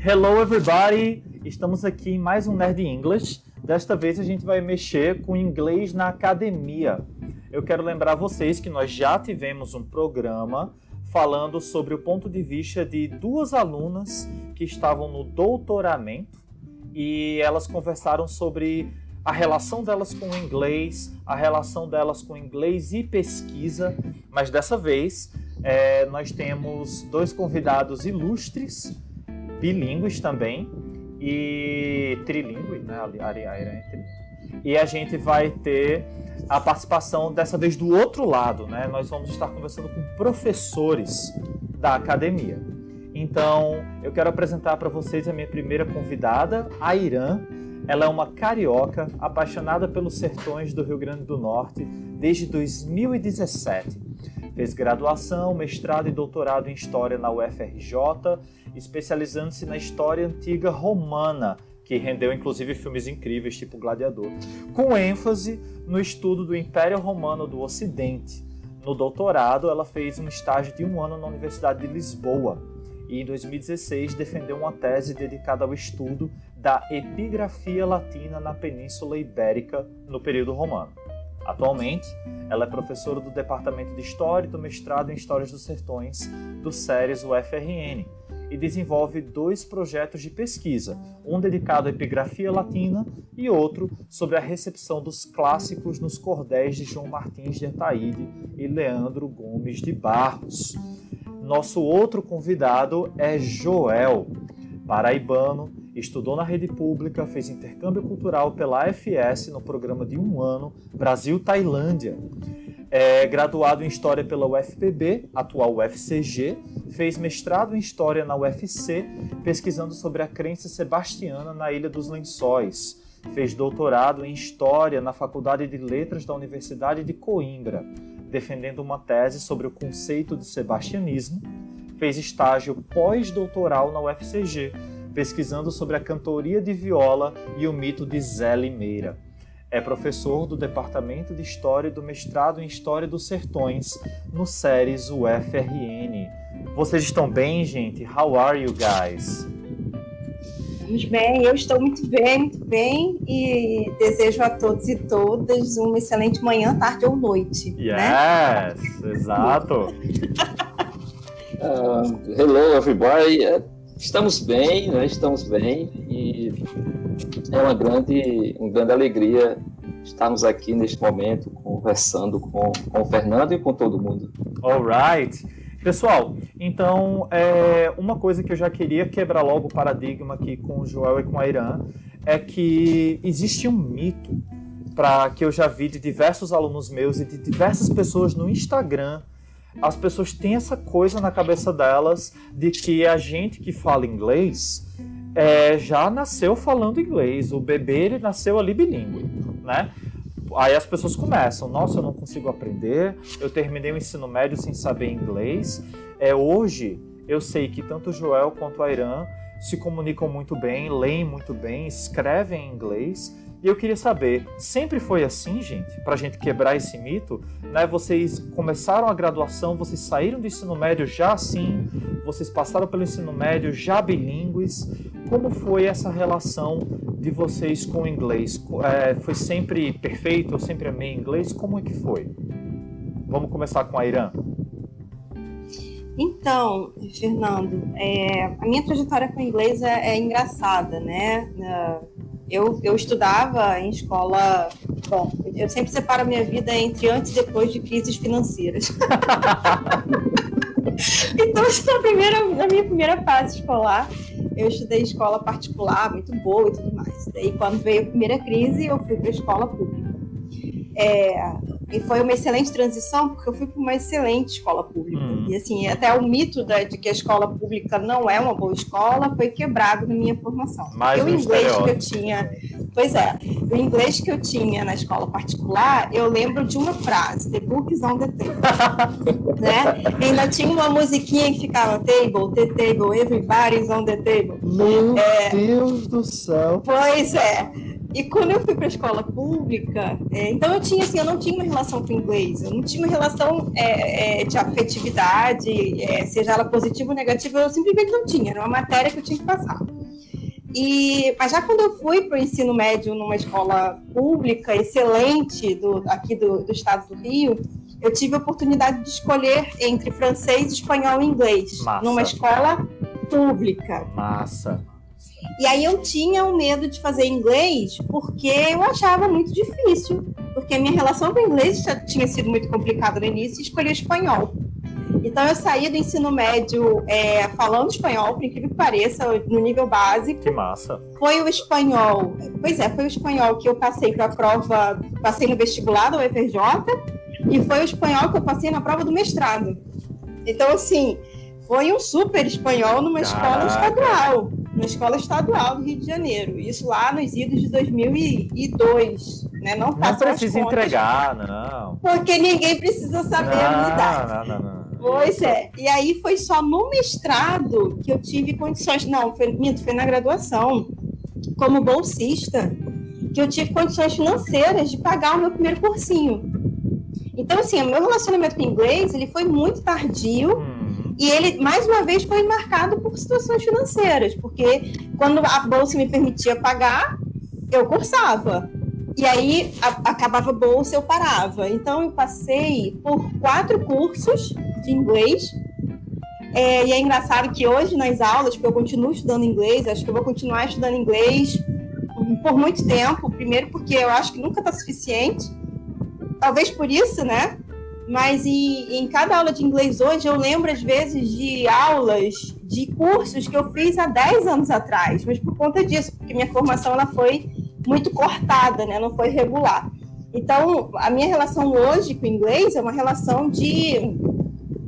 Hello, everybody! Estamos aqui em mais um Nerd English. Desta vez a gente vai mexer com inglês na academia. Eu quero lembrar vocês que nós já tivemos um programa falando sobre o ponto de vista de duas alunas que estavam no doutoramento e elas conversaram sobre a relação delas com o inglês, a relação delas com inglês e pesquisa, mas dessa vez é, nós temos dois convidados ilustres, bilíngues também, e trilingue, né? A é E a gente vai ter a participação dessa vez do outro lado, né? Nós vamos estar conversando com professores da academia. Então, eu quero apresentar para vocês a minha primeira convidada, a Irã. Ela é uma carioca apaixonada pelos sertões do Rio Grande do Norte desde 2017. Fez graduação, mestrado e doutorado em História na UFRJ, especializando-se na história antiga romana, que rendeu inclusive filmes incríveis, tipo Gladiador, com ênfase no estudo do Império Romano do Ocidente. No doutorado, ela fez um estágio de um ano na Universidade de Lisboa e, em 2016, defendeu uma tese dedicada ao estudo da epigrafia latina na Península Ibérica no período romano. Atualmente, ela é professora do Departamento de História e do mestrado em Histórias dos Sertões do SERES UFRN e desenvolve dois projetos de pesquisa, um dedicado à epigrafia latina e outro sobre a recepção dos clássicos nos cordéis de João Martins de Ataíde e Leandro Gomes de Barros. Nosso outro convidado é Joel, paraibano, estudou na rede pública, fez intercâmbio cultural pela AFS no programa de um ano Brasil-Tailândia. É graduado em História pela UFPB, atual UFCG, fez mestrado em História na UFC, pesquisando sobre a crença sebastiana na Ilha dos Lençóis. Fez doutorado em História na Faculdade de Letras da Universidade de Coimbra, defendendo uma tese sobre o conceito de sebastianismo. Fez estágio pós-doutoral na UFCG, pesquisando sobre a cantoria de viola e o mito de Zé Limeira. É professor do Departamento de História e do Mestrado em História dos Sertões no SERES UFRN. Vocês estão bem, gente? How are you guys? Estamos bem, eu estou muito bem, muito bem e desejo a todos e todas uma excelente manhã, tarde ou noite. Né? Yes, né? exato. uh, hello everybody. Estamos bem, né? Estamos bem e é uma grande, uma grande alegria estarmos aqui neste momento conversando com, com o Fernando e com todo mundo. Alright. Pessoal, então é, uma coisa que eu já queria quebrar logo o paradigma aqui com o Joel e com a Irã é que existe um mito para que eu já vi de diversos alunos meus e de diversas pessoas no Instagram as pessoas têm essa coisa na cabeça delas de que a gente que fala inglês é, já nasceu falando inglês. O bebê ele nasceu ali bilíngue, né? Aí as pessoas começam, nossa, eu não consigo aprender, eu terminei o ensino médio sem saber inglês. É hoje eu sei que tanto Joel quanto a Irã se comunicam muito bem, leem muito bem, escrevem em inglês e eu queria saber, sempre foi assim, gente? Para a gente quebrar esse mito, né? Vocês começaram a graduação, vocês saíram do ensino médio já assim, vocês passaram pelo ensino médio já bilíngues. Como foi essa relação de vocês com o inglês? É, foi sempre perfeito? Eu sempre amei inglês? Como é que foi? Vamos começar com a Irã. Então, Fernando, é, a minha trajetória com o inglês é, é engraçada, né? Eu, eu estudava em escola. Bom, eu sempre separo a minha vida entre antes e depois de crises financeiras. então, na, primeira, na minha primeira fase escolar, eu estudei escola particular, muito boa e tudo mais. Daí, quando veio a primeira crise, eu fui para a escola pública. É, e foi uma excelente transição, porque eu fui para uma excelente escola pública. E assim, até o mito da, de que a escola pública não é uma boa escola foi quebrado na minha formação. Mais o inglês que eu tinha. Pois é, o inglês que eu tinha na escola particular, eu lembro de uma frase: The book on the table. né? E ainda tinha uma musiquinha que ficava table, the table, everybody's on the table. Meu é, Deus do céu! Pois é. E quando eu fui para a escola pública, é, então eu tinha assim, eu não tinha uma relação com o inglês, eu não tinha uma relação é, é, de afetividade, é, seja ela positiva ou negativa, eu simplesmente não tinha, era uma matéria que eu tinha que passar. E, mas já quando eu fui para o ensino médio numa escola pública excelente do, aqui do, do estado do Rio, eu tive a oportunidade de escolher entre francês, espanhol e inglês, Massa. numa escola pública. Massa. E aí eu tinha o medo de fazer inglês porque eu achava muito difícil, porque a minha relação com o inglês já tinha sido muito complicada no início e escolhi espanhol. Então eu saí do ensino médio é, falando espanhol, por incrível que pareça, no nível básico. Que massa. Foi o espanhol, pois é, foi o espanhol que eu passei para a prova, passei no vestibular do UFRJ, e foi o espanhol que eu passei na prova do mestrado. Então, assim, foi um super espanhol numa Caraca. escola estadual, numa escola estadual do Rio de Janeiro. Isso lá nos idos de 2002. Né? Não, não precisa entregar, não. Porque ninguém precisa saber não, a minha idade. Não, não, não. Pois é. E aí foi só no mestrado que eu tive condições. Não, foi, minto, foi na graduação, como bolsista, que eu tive condições financeiras de pagar o meu primeiro cursinho. Então, assim, o meu relacionamento com o inglês, ele foi muito tardio. Hum e ele, mais uma vez, foi marcado por situações financeiras, porque quando a bolsa me permitia pagar, eu cursava. E aí a, acabava a bolsa, eu parava. Então eu passei por quatro cursos de inglês. É, e é engraçado que hoje nas aulas, porque eu continuo estudando inglês, acho que eu vou continuar estudando inglês por muito tempo. Primeiro porque eu acho que nunca está suficiente. Talvez por isso, né? Mas em, em cada aula de inglês hoje eu lembro às vezes de aulas, de cursos que eu fiz há 10 anos atrás, mas por conta disso, porque minha formação ela foi muito cortada, né? não foi regular. Então, a minha relação hoje com o inglês é uma relação de.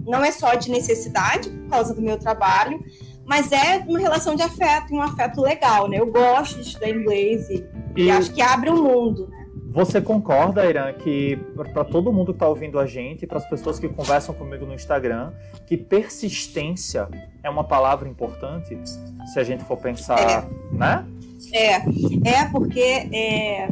não é só de necessidade, por causa do meu trabalho, mas é uma relação de afeto, um afeto legal, né? Eu gosto de estudar inglês e, e... e acho que abre o um mundo, né? Você concorda, Irã, que para todo mundo que está ouvindo a gente, para as pessoas que conversam comigo no Instagram, que persistência é uma palavra importante, se a gente for pensar, é. né? É, é porque é,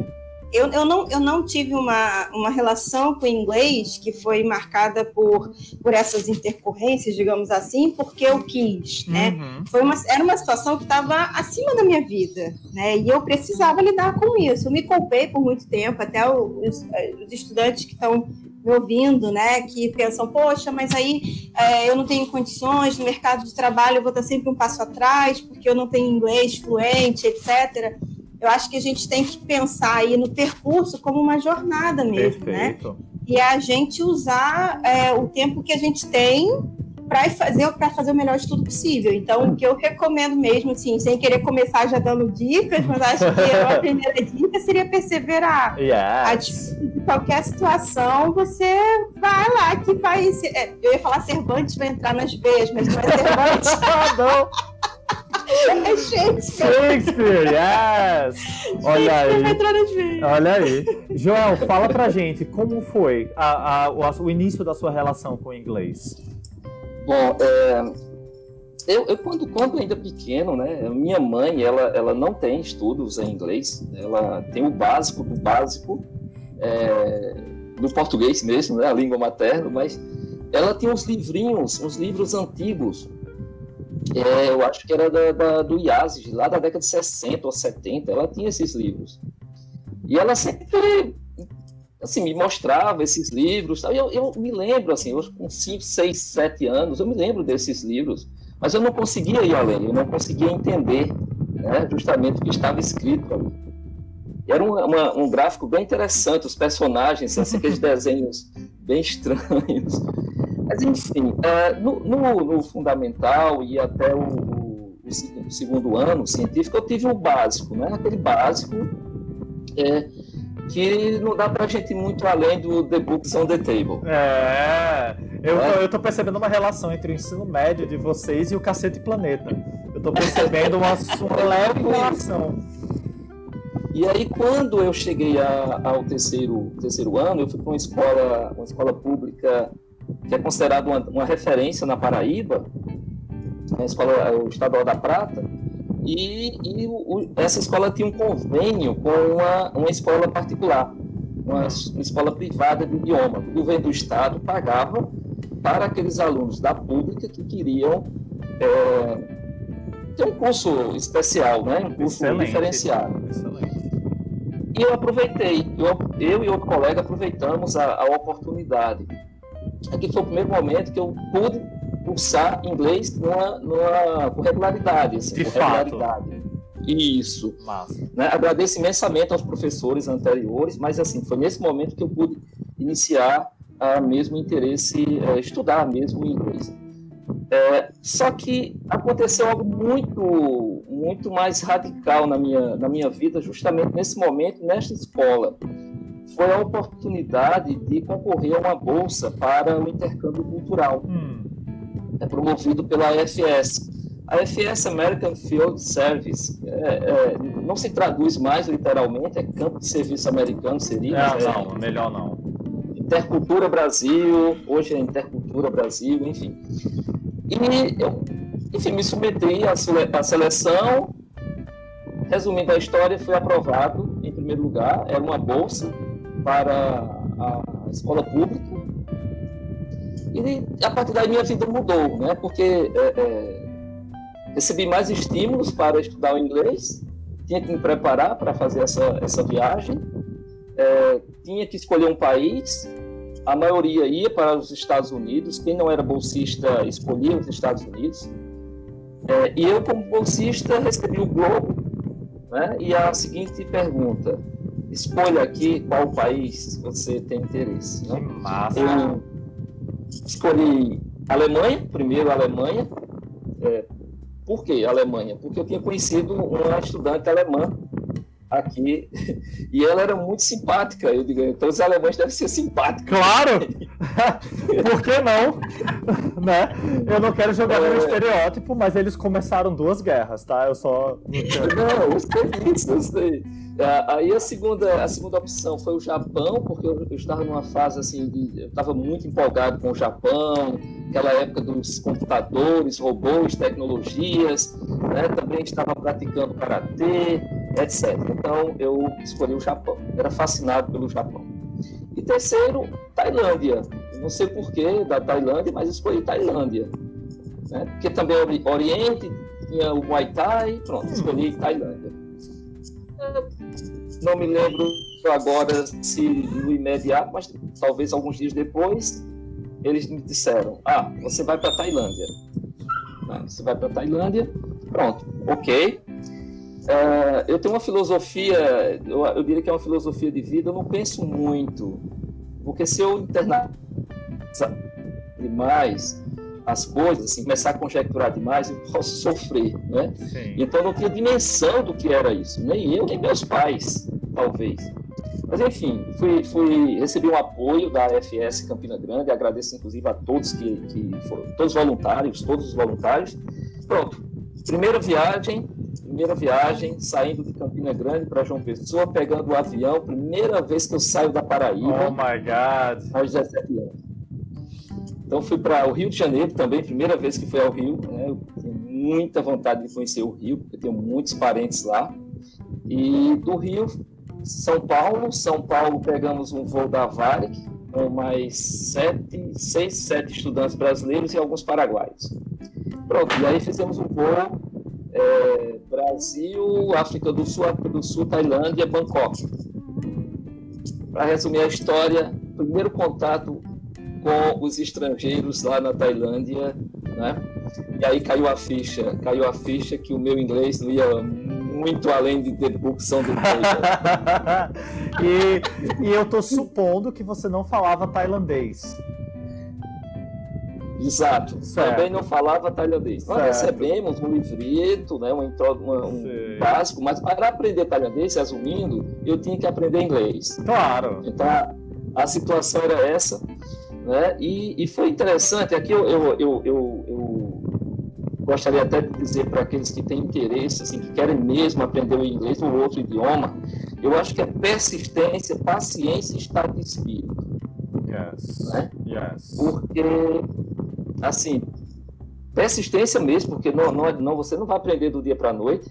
eu, eu, não, eu não tive uma, uma relação com o inglês que foi marcada por, por essas intercorrências, digamos assim, porque eu quis, né? Uhum. Foi uma, era uma situação que estava acima da minha vida, né? E eu precisava lidar com isso. Eu me culpei por muito tempo, até os, os estudantes que estão me ouvindo, né, que pensam, poxa, mas aí é, eu não tenho condições no mercado de trabalho, eu vou estar sempre um passo atrás, porque eu não tenho inglês fluente, etc eu acho que a gente tem que pensar aí no percurso como uma jornada mesmo, né? Perfeito. né? E a gente usar é, o tempo que a gente tem para fazer para fazer o melhor estudo possível. Então, o que eu recomendo mesmo, assim, sem querer começar já dando dicas, mas acho que a primeira dica seria perseverar. Yes. de qualquer situação, você vai lá que vai. É, eu ia falar Cervantes vai entrar nas veias, mas não é Cervantes. não. É Shakespeare. Shakespeare, yes. Olha aí. Olha aí. Joel, fala pra gente como foi a, a, o, o, início da sua relação com o inglês. Bom, é, eu, eu, quando, quando ainda pequeno, né, minha mãe, ela, ela não tem estudos em inglês, ela tem o básico do básico, é, do português mesmo, né, a língua materna, mas ela tinha uns livrinhos, uns livros antigos, é, eu acho que era da, da, do IASIS, lá da década de 60 ou 70, ela tinha esses livros. E ela sempre assim, me mostrava esses livros. Eu, eu me lembro, assim, eu, com 5, 6, 7 anos, eu me lembro desses livros, mas eu não conseguia ir além, eu não conseguia entender né, justamente o que estava escrito ali. Era um, uma, um gráfico bem interessante, os personagens, assim, aqueles desenhos bem estranhos. Mas, enfim, é, no, no, no, fundamental e até o, o, o, segundo ano científico, eu tive o básico, né? aquele básico é, que não dá para a gente ir muito além do The Books on the Table. É, eu, é. eu tô percebendo uma relação entre o ensino médio de vocês e o Cacete Planeta. Eu tô percebendo uma, uma leve relação. E aí, quando eu cheguei a, ao terceiro, terceiro ano, eu fui para uma escola, uma escola pública que é considerado uma, uma referência na Paraíba, a escola o Estadual da Prata, E, e o, essa escola tinha um convênio com uma, uma escola particular, uma, uma escola privada de idioma. O governo do estado pagava para aqueles alunos da pública que queriam é, ter um curso especial, né? um curso Excelente. diferenciado. Excelente. E eu aproveitei, eu, eu e outro colega aproveitamos a, a oportunidade. Aqui foi o primeiro momento que eu pude cursar inglês numa, numa, com regularidade. Assim, De com fato. regularidade. Isso. Né? Agradeço imensamente aos professores anteriores, mas assim, foi nesse momento que eu pude iniciar a mesmo interesse, é, estudar mesmo inglês. É, só que aconteceu algo muito, muito mais radical na minha, na minha vida, justamente nesse momento, nesta escola. Foi a oportunidade de concorrer a uma bolsa para o intercâmbio cultural. Hum. É promovido pela AFS. A AFS, American Field Service, é, é, não se traduz mais literalmente, é campo de serviço americano, seria? É, não, melhor não. Intercultura Brasil, hoje é Intercultura Brasil, enfim. E eu, enfim, me submeti à, à seleção. Resumindo a história, fui aprovado em primeiro lugar. Era uma bolsa para a escola pública. E a partir daí minha vida mudou, né? Porque é, é, recebi mais estímulos para estudar o inglês, tinha que me preparar para fazer essa, essa viagem, é, tinha que escolher um país a maioria ia para os Estados Unidos, quem não era bolsista escolhia os Estados Unidos. É, e eu, como bolsista, recebi o Globo né, e a seguinte pergunta: escolha aqui qual país você tem interesse. Né? Que massa! Eu escolhi Alemanha, primeiro Alemanha. É, por que Alemanha? Porque eu tinha conhecido uma estudante alemã aqui. E ela era muito simpática. Eu digo, então os alemães devem ser simpáticos. Claro! Por que não? né? Eu não quero jogar é... no estereótipo, mas eles começaram duas guerras, tá? Eu só. Não, sei disso, eu sei. É, aí a segunda, a segunda opção foi o Japão, porque eu, eu estava numa fase assim, de, eu estava muito empolgado com o Japão, aquela época dos computadores, robôs, tecnologias, né? também estava praticando karatê, etc. Então eu escolhi o Japão, era fascinado pelo Japão. E terceiro, Tailândia. Não sei porquê da Tailândia, mas escolhi Tailândia. Né? Porque também é Oriente, tinha o Muay Thai, pronto, escolhi Tailândia. Não me lembro agora se no imediato, mas talvez alguns dias depois, eles me disseram: Ah, você vai para Tailândia. Né? Você vai para Tailândia, pronto, ok. Uh, eu tenho uma filosofia, eu, eu, diria que é uma filosofia de vida, eu não penso muito, porque se eu internar demais as coisas, assim, começar a conjecturar demais, eu posso sofrer, né? Sim. Então eu não tinha dimensão do que era isso, nem eu, nem meus pais, talvez. Mas enfim, fui, fui, recebi um apoio da FS Campina Grande, agradeço inclusive a todos que, que foram, todos os voluntários, todos os voluntários. Pronto, primeira viagem, primeira viagem, saindo de Campina Grande para João Pessoa, pegando o avião, primeira vez que eu saio da Paraíba. Oh my God! Aos 17 anos. Então fui para o Rio de Janeiro também, primeira vez que fui ao Rio. Né? Eu tenho muita vontade de conhecer o Rio, porque tenho muitos parentes lá. E do Rio, São Paulo. São Paulo pegamos um voo da Varig, com mais sete, seis, sete estudantes brasileiros e alguns paraguaios. Pronto, e aí fizemos um voo é, Brasil, África do Sul, África do Sul, Tailândia, Bangkok. Para resumir a história, primeiro contato com os estrangeiros lá na Tailândia, né? E aí caiu a ficha, caiu a ficha que o meu inglês não ia muito além de on the e, e eu tô supondo que você não falava tailandês. Exato. Certo. Também não falava tailandês. Nós recebemos um livreto, né, um, um básico, mas para aprender tailandês, resumindo, eu tinha que aprender inglês. Claro. Então a situação era essa. Né? E, e foi interessante, aqui eu, eu, eu, eu, eu gostaria até de dizer para aqueles que têm interesse, assim, que querem mesmo aprender o inglês ou outro idioma, eu acho que a persistência, paciência e estado de espírito. Yes. Né? yes. Porque, assim, persistência mesmo, porque não, não, não você não vai aprender do dia para a noite,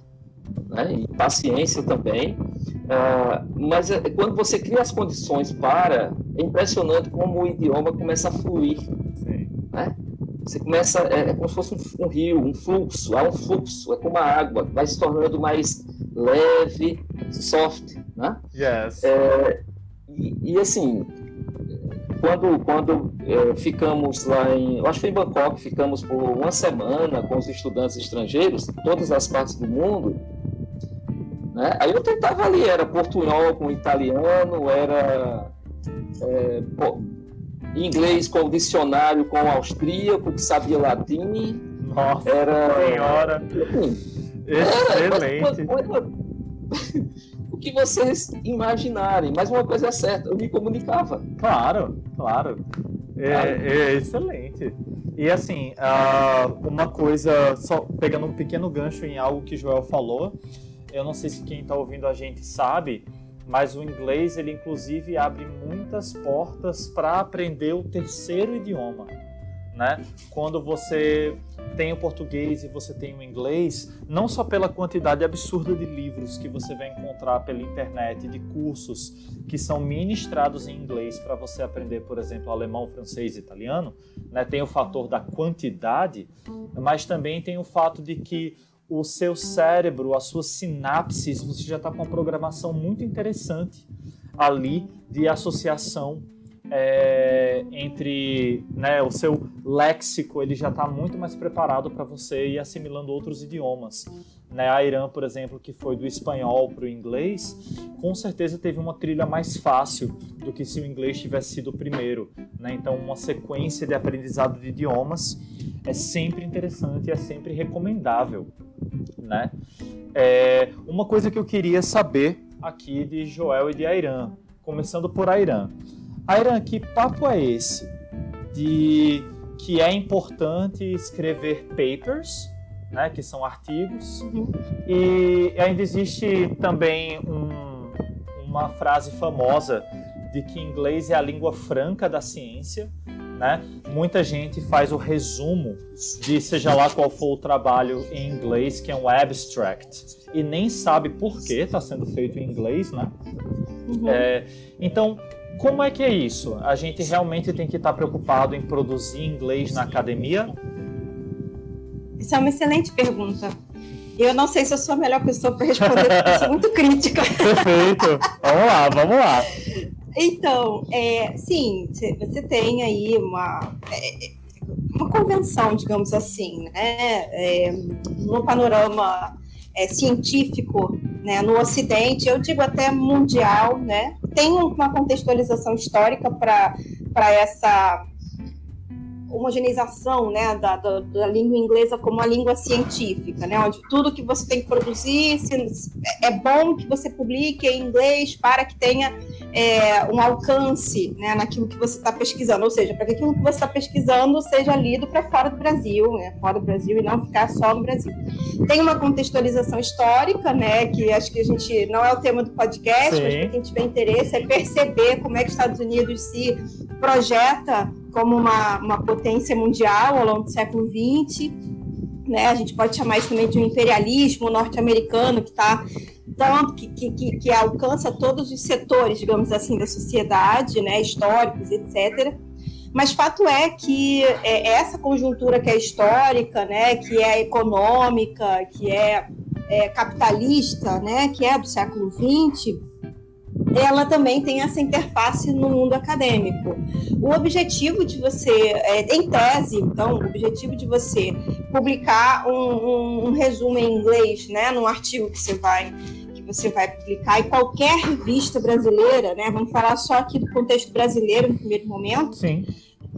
né? e paciência também. Uh, mas é, quando você cria as condições para, é impressionante como o idioma começa a fluir. Né? Você começa, é, é, como se fosse um, um, rio, um fluxo, há um fluxo, é como a água, vai se tornando mais leve, soft. Né? Yes. É, e, e, assim, quando, quando é, ficamos lá em, eu acho que foi em Bangkok, ficamos por uma semana com os estudantes estrangeiros, todas as partes do mundo, né? Aí eu tentava ali, era portunhol com italiano, era é, inglês com dicionário com austríaco, que sabia latim. Nossa era, senhora! Assim, Excelente! Era, o que vocês imaginarem, mas uma coisa é certa, eu me comunicava. Claro, claro. É, é excelente. E assim, uh, uma coisa, só pegando um pequeno gancho em algo que Joel falou, eu não sei se quem está ouvindo a gente sabe, mas o inglês ele inclusive abre muitas portas para aprender o terceiro idioma, né? Quando você tem o português e você tem o inglês, não só pela quantidade absurda de livros que você vai encontrar pela internet, de cursos que são ministrados em inglês para você aprender, por exemplo, alemão, francês italiano, né? Tem o fator da quantidade, mas também tem o fato de que o seu cérebro, as suas sinapses, você já está com uma programação muito interessante ali de associação é, entre né, o seu léxico, ele já está muito mais preparado para você ir assimilando outros idiomas. Né, a Irã, por exemplo, que foi do espanhol para o inglês, com certeza teve uma trilha mais fácil do que se o inglês tivesse sido o primeiro. Né? Então, uma sequência de aprendizado de idiomas é sempre interessante e é sempre recomendável né? É, uma coisa que eu queria saber aqui de Joel e de Airan, começando por Airan. Airan, que papo é esse de que é importante escrever papers, né, que são artigos, uhum. e ainda existe também um, uma frase famosa de que inglês é a língua franca da ciência, né? Muita gente faz o resumo de seja lá qual for o trabalho em inglês, que é um abstract, e nem sabe por que está sendo feito em inglês, né? Uhum. É, então, como é que é isso? A gente realmente tem que estar preocupado em produzir inglês na academia? Isso é uma excelente pergunta. Eu não sei se eu sou a melhor pessoa para responder, porque eu sou muito crítica. Perfeito. Vamos lá, vamos lá. Então, é, sim, você tem aí uma, é, uma convenção, digamos assim, né? É, no panorama é, científico, né, no Ocidente, eu digo até mundial, né? Tem uma contextualização histórica para essa homogeneização né, da, da, da, língua inglesa como uma língua científica, né, onde tudo que você tem que produzir se, é bom que você publique em inglês para que tenha é, um alcance né, naquilo que você está pesquisando, ou seja, para que aquilo que você está pesquisando seja lido para fora do Brasil, né, fora do Brasil e não ficar só no Brasil. Tem uma contextualização histórica, né, que acho que a gente não é o tema do podcast, Sim. mas para quem tiver interesse é perceber como é que os Estados Unidos se projeta como uma, uma potência mundial ao longo do século XX. Né? A gente pode chamar isso também de um imperialismo norte-americano que está tanto que, que, que, alcança todos os setores, digamos assim, da sociedade, né, históricos, etc. Mas fato é que é, essa conjuntura que é histórica, né, que é econômica, que é, é capitalista, né, que é do século XX, ela também tem essa interface no mundo acadêmico. O objetivo de você, é, em tese, então, o objetivo de você publicar um, um, um, resumo em inglês, né, num artigo que você vai que você vai publicar em qualquer revista brasileira, né, vamos falar só aqui do contexto brasileiro no primeiro momento. Sim.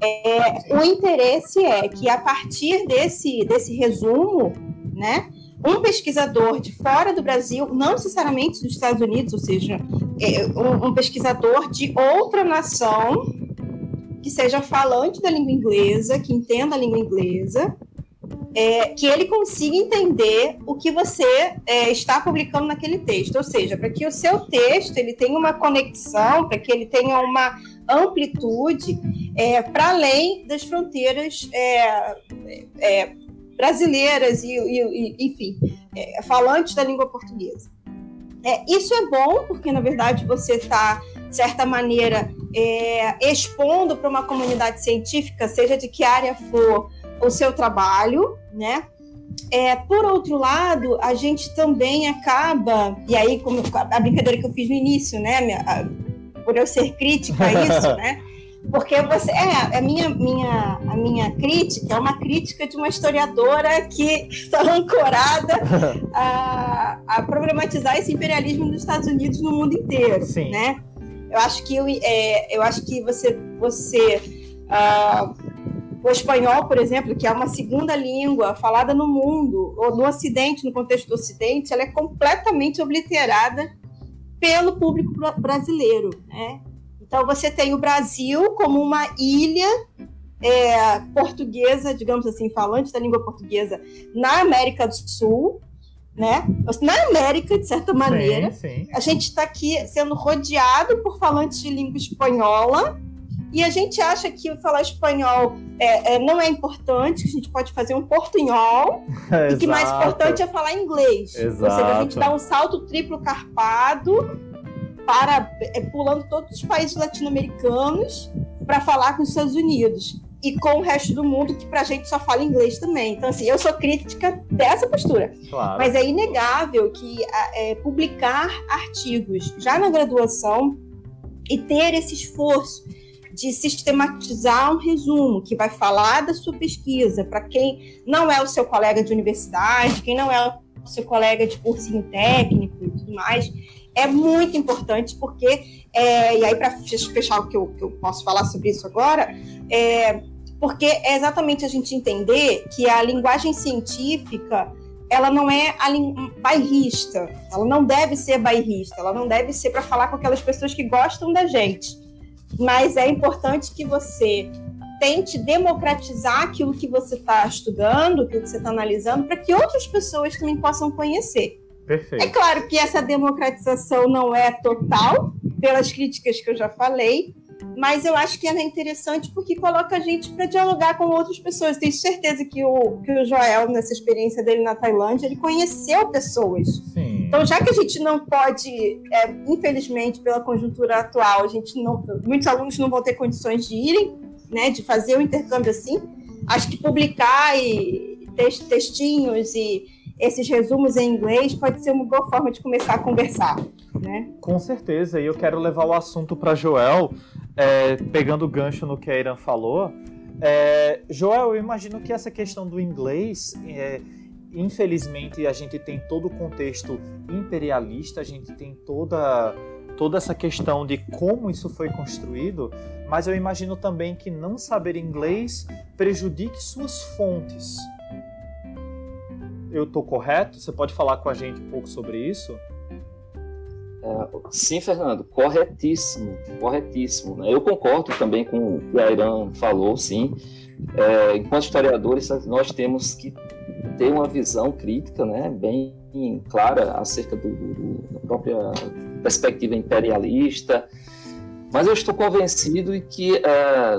É, o interesse é que a partir desse desse resumo, né, um pesquisador de fora do Brasil, não necessariamente dos Estados Unidos, ou seja, é, um, pesquisador de outra nação que seja falante da língua inglesa, que entenda a língua inglesa, é, que ele consiga entender o que você é, está publicando naquele texto, ou seja, para que o seu texto ele tenha uma conexão, para que ele tenha uma amplitude é, para além das fronteiras é, é, brasileiras e, e, e enfim, é, falantes da língua portuguesa. É, isso é bom, porque na verdade você está, de certa maneira, é, expondo para uma comunidade científica, seja de que área for, o seu trabalho, né? É, por outro lado, a gente também acaba, e aí como a brincadeira que eu fiz no início, né, minha, a, por eu ser crítica a isso, né? Porque você é a minha, minha, a minha crítica é uma crítica de uma historiadora que está ancorada a, a problematizar esse imperialismo dos Estados Unidos no mundo inteiro, Sim. né? Eu acho que eu, é, eu acho que você você uh, o espanhol, por exemplo, que é uma segunda língua falada no mundo, ou no Ocidente, no contexto do Ocidente, ela é completamente obliterada pelo público brasileiro. Né? Então, você tem o Brasil como uma ilha é, portuguesa, digamos assim, falante da língua portuguesa na América do Sul, né? Na América, de certa maneira. Sim, sim. A gente está aqui sendo rodeado por falantes de língua espanhola e a gente acha que falar espanhol é, é, não é importante, que a gente pode fazer um portunhol, e que mais importante é falar inglês. Exato. Ou seja, a gente dá um salto triplo carpado para é, pulando todos os países latino-americanos para falar com os Estados Unidos e com o resto do mundo que para a gente só fala inglês também. Então, assim, eu sou crítica dessa postura. Claro. Mas é inegável que é, publicar artigos já na graduação e ter esse esforço de sistematizar um resumo que vai falar da sua pesquisa para quem não é o seu colega de universidade, quem não é o seu colega de cursinho técnico e tudo mais, é muito importante porque, é, e aí para fechar o que eu, que eu, posso falar sobre isso agora, é, porque é exatamente a gente entender que a linguagem científica ela não é bairrista, ela não deve ser bairrista, ela não deve ser para falar com aquelas pessoas que gostam da gente mas é importante que você tente democratizar aquilo que você está estudando, aquilo que você está analisando, para que outras pessoas também possam conhecer. Perfeito. É claro que essa democratização não é total, pelas críticas que eu já falei, mas eu acho que ela é interessante porque coloca a gente para dialogar com outras pessoas. Tenho certeza que o, que o Joel, nessa experiência dele na Tailândia, ele conheceu pessoas. Sim. Então, já que a gente não pode, é, infelizmente, pela conjuntura atual, a gente não, muitos alunos não vão ter condições de irem, né, de fazer o intercâmbio assim, acho que publicar e textinhos e esses resumos em inglês pode ser uma boa forma de começar a conversar. Né? Com certeza, e eu quero levar o assunto para Joel, é, pegando o gancho no que a Irã falou. É, Joel, eu imagino que essa questão do inglês, é, infelizmente, a gente tem todo o contexto imperialista, a gente tem toda, toda essa questão de como isso foi construído, mas eu imagino também que não saber inglês prejudique suas fontes. Eu estou correto? Você pode falar com a gente um pouco sobre isso? É, sim, Fernando, corretíssimo, corretíssimo. Né? Eu concordo também com o que a Irã falou, sim. É, enquanto historiadores, nós temos que ter uma visão crítica, né, bem clara acerca do, do, da própria perspectiva imperialista. Mas eu estou convencido de que, é,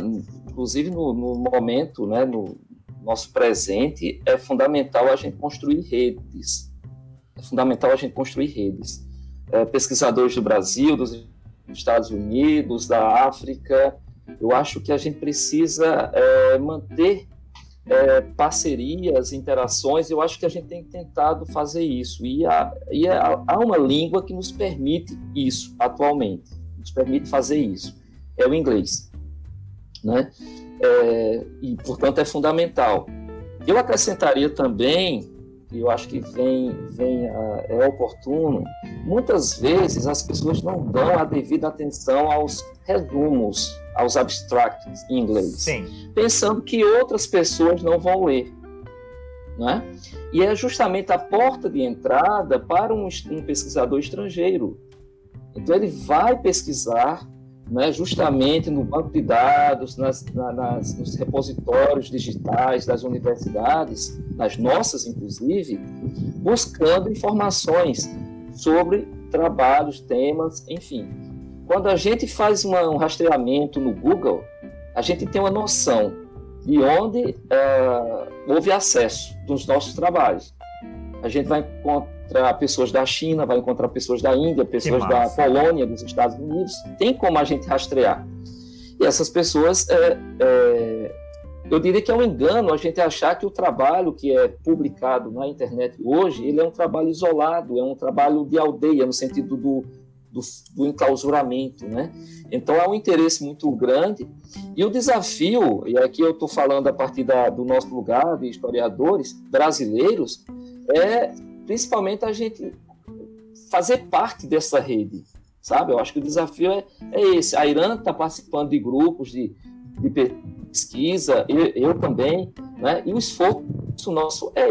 inclusive no, no momento, né, no nosso presente, é fundamental a gente construir redes. É fundamental a gente construir redes é, pesquisadores do Brasil, dos Estados Unidos, da África. Eu acho que a gente precisa é, manter é, parcerias, interações. Eu acho que a gente tem tentado fazer isso. E, há, e há, há uma língua que nos permite isso atualmente, nos permite fazer isso. É o inglês. Né? É, e, portanto, é fundamental. Eu acrescentaria também que eu acho que vem, vem é oportuno, muitas vezes as pessoas não dão a devida atenção aos resumos, aos abstracts em inglês, Sim. pensando que outras pessoas não vão ler. Né? E é justamente a porta de entrada para um, um pesquisador estrangeiro. Então ele vai pesquisar né, justamente no banco de dados, nas, na, nas, nos repositórios digitais das universidades, nas nossas inclusive, buscando informações sobre trabalhos, temas, enfim. Quando a gente faz uma, um rastreamento no Google, a gente tem uma noção de onde uh, houve acesso dos nossos trabalhos. A gente vai encontrar pessoas da China, vai encontrar pessoas da Índia, pessoas da Polônia, dos Estados Unidos. Tem como a gente rastrear. E essas pessoas, é, é, eu diria que é um engano a gente achar que o trabalho que é publicado na internet hoje, ele é um trabalho isolado, é um trabalho de aldeia, no sentido do, do, do enclausuramento, né? Então há um interesse muito grande e o desafio, e aqui eu estou falando a partir da, do nosso lugar de historiadores brasileiros, é principalmente a gente fazer parte dessa rede, sabe? Eu acho que o desafio é, é esse. A Irã está participando de grupos de, de pesquisa, eu, eu, também, né? E o esforço nosso é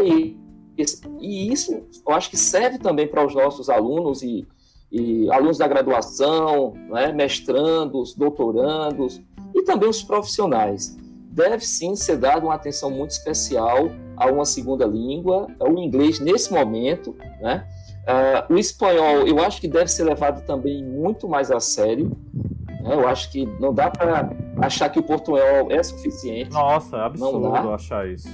esse. E isso eu acho que serve também para os nossos alunos e, e alunos da graduação, né? mestrandos, doutorandos e também os profissionais. Deve sim ser dada uma atenção muito especial a uma segunda língua, o inglês nesse momento, né? Uh, o espanhol, eu acho que deve ser levado também muito mais a sério. Né? Eu acho que não dá para achar que o portunhol é suficiente. Nossa, é absurdo achar isso.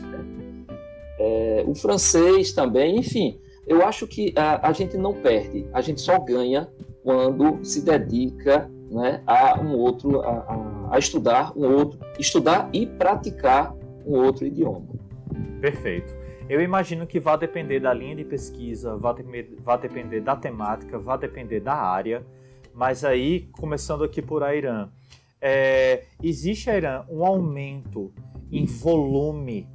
É, o francês também, enfim. Eu acho que a, a, gente não perde, a gente só ganha quando se dedica né, a um outro, a, a, a estudar um outro, estudar e praticar um outro idioma. Perfeito. Eu imagino que vai depender da linha de pesquisa, vai, vai depender da temática, vai depender da área. Mas aí, começando aqui por Irã, é, existe, Irã, um aumento em volume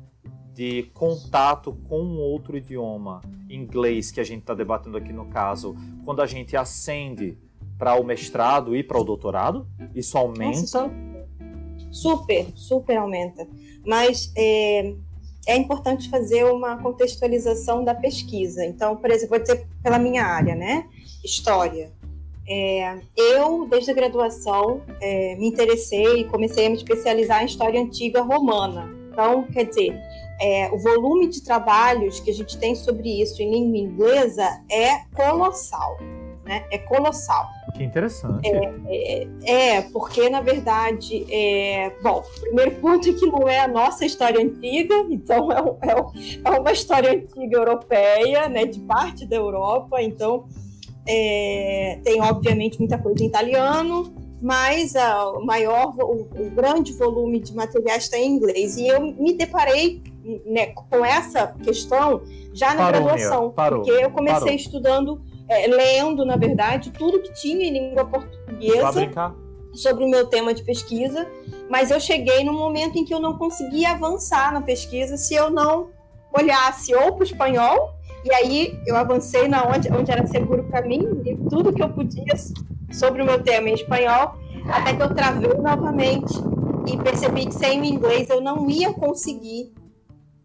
de contato com um outro idioma, inglês, que a gente está debatendo aqui no caso, quando a gente ascende para o mestrado e para o doutorado? Isso aumenta? Nossa, super, super aumenta. Mas é, é importante fazer uma contextualização da pesquisa. Então, por exemplo, vou dizer pela minha área, né? História. É, eu, desde a graduação, é, me interessei e comecei a me especializar em história antiga romana. Então, quer dizer, é, o volume de trabalhos que a gente tem sobre isso em língua inglesa é colossal, né? É colossal. Que interessante. É, é, é, porque, na verdade, é, bom, o primeiro ponto é que não é a nossa história antiga, então é, um, é, é uma história antiga europeia, né, de parte da Europa, então é, tem, obviamente, muita coisa em italiano, mas a, o maior, o, o, grande volume de materiais está em inglês. E eu me deparei né, com essa questão já na parou, graduação, parou, porque eu comecei parou. estudando é, lendo, na verdade, tudo que tinha em língua portuguesa sobre o meu tema de pesquisa, mas eu cheguei num momento em que eu não conseguia avançar na pesquisa se eu não olhasse ou para o espanhol, e aí eu avancei na onde, onde era seguro para mim, li tudo que eu podia sobre o meu tema em espanhol, até que eu travei novamente e percebi que sem o inglês eu não ia conseguir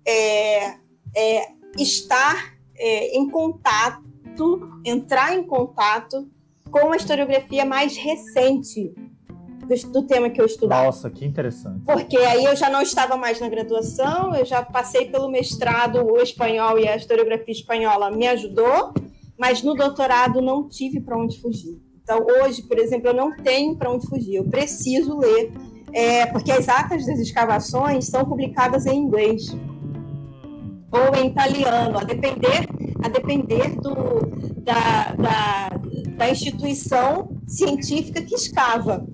é, é, estar é, em contato entrar em contato com a historiografia mais recente do, do, tema que eu estudava. Nossa, que interessante. Porque aí eu já não estava mais na graduação, eu já passei pelo mestrado, o espanhol e a historiografia espanhola me ajudou, mas no doutorado não tive para onde fugir. Então, hoje, por exemplo, eu não tenho para onde fugir, eu preciso ler, é, porque as atas das escavações são publicadas em inglês ou em italiano, a depender, a depender do, da, da, da instituição científica que escava.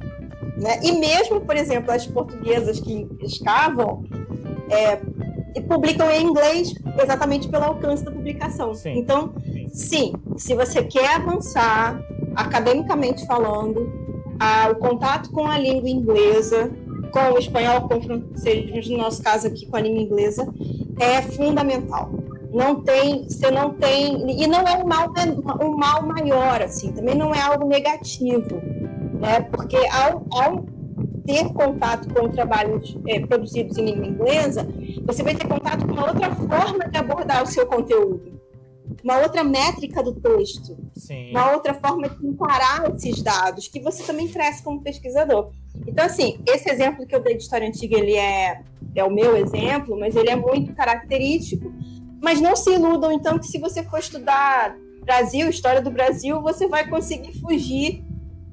Né? E mesmo, por exemplo, as portuguesas que escavam é, publicam em inglês exatamente pelo alcance da publicação. Sim. Então, sim, se você quer avançar academicamente falando, a, o contato com a língua inglesa, com o espanhol, com o francês, no nosso caso aqui com a língua inglesa, é fundamental. Não tem, você não tem, e não é um mal, um mal maior, assim, também não é algo negativo, né? Porque ao, ao ter contato com trabalhos é, produzidos em língua inglesa, você vai ter contato com uma outra forma de abordar o seu conteúdo, uma outra métrica do texto, Sim. uma outra forma de encarar esses dados, que você também cresce como pesquisador. Então, assim, esse exemplo que eu dei de história antiga, ele é é o meu exemplo, mas ele é muito característico. Mas não se iludam, então, que se você for estudar Brasil, história do Brasil, você vai conseguir fugir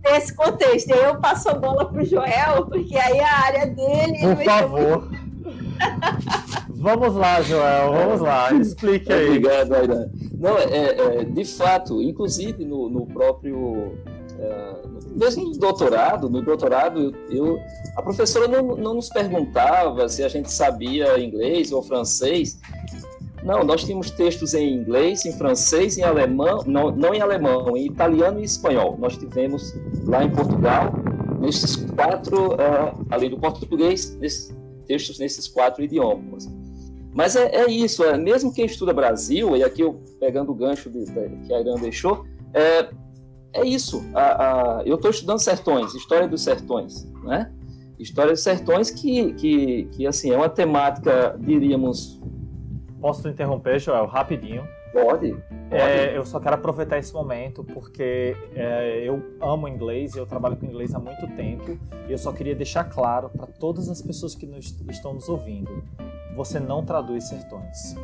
desse contexto. E aí eu passo a bola para o Joel, porque aí a área dele. Por favor. Vamos lá, Joel, vamos lá, explique aí. Obrigado, Aidan. Não, é, é, de fato, inclusive no, no próprio. É, mesmo no doutorado, no doutorado, eu, a professora não, não nos perguntava se a gente sabia inglês ou francês. Não, nós tínhamos textos em inglês, em francês, em alemão, não, não em alemão, em italiano e espanhol. Nós tivemos lá em Portugal, nesses quatro, uh, além do português, nesses, textos nesses quatro idiomas. Mas é, é, isso, é, mesmo quem estuda Brasil, e aqui eu pegando o gancho de, de, que a Irã deixou, é, é isso. A, a, eu estou estudando sertões, história dos sertões, né? História dos sertões que, que, que assim, é uma temática, diríamos, Posso interromper, Joel, rapidinho? Pode. É, eu só quero aproveitar esse momento porque é, eu amo inglês, eu trabalho com inglês há muito tempo e eu só queria deixar claro para todas as pessoas que nos, estão nos ouvindo: você não traduz sertões.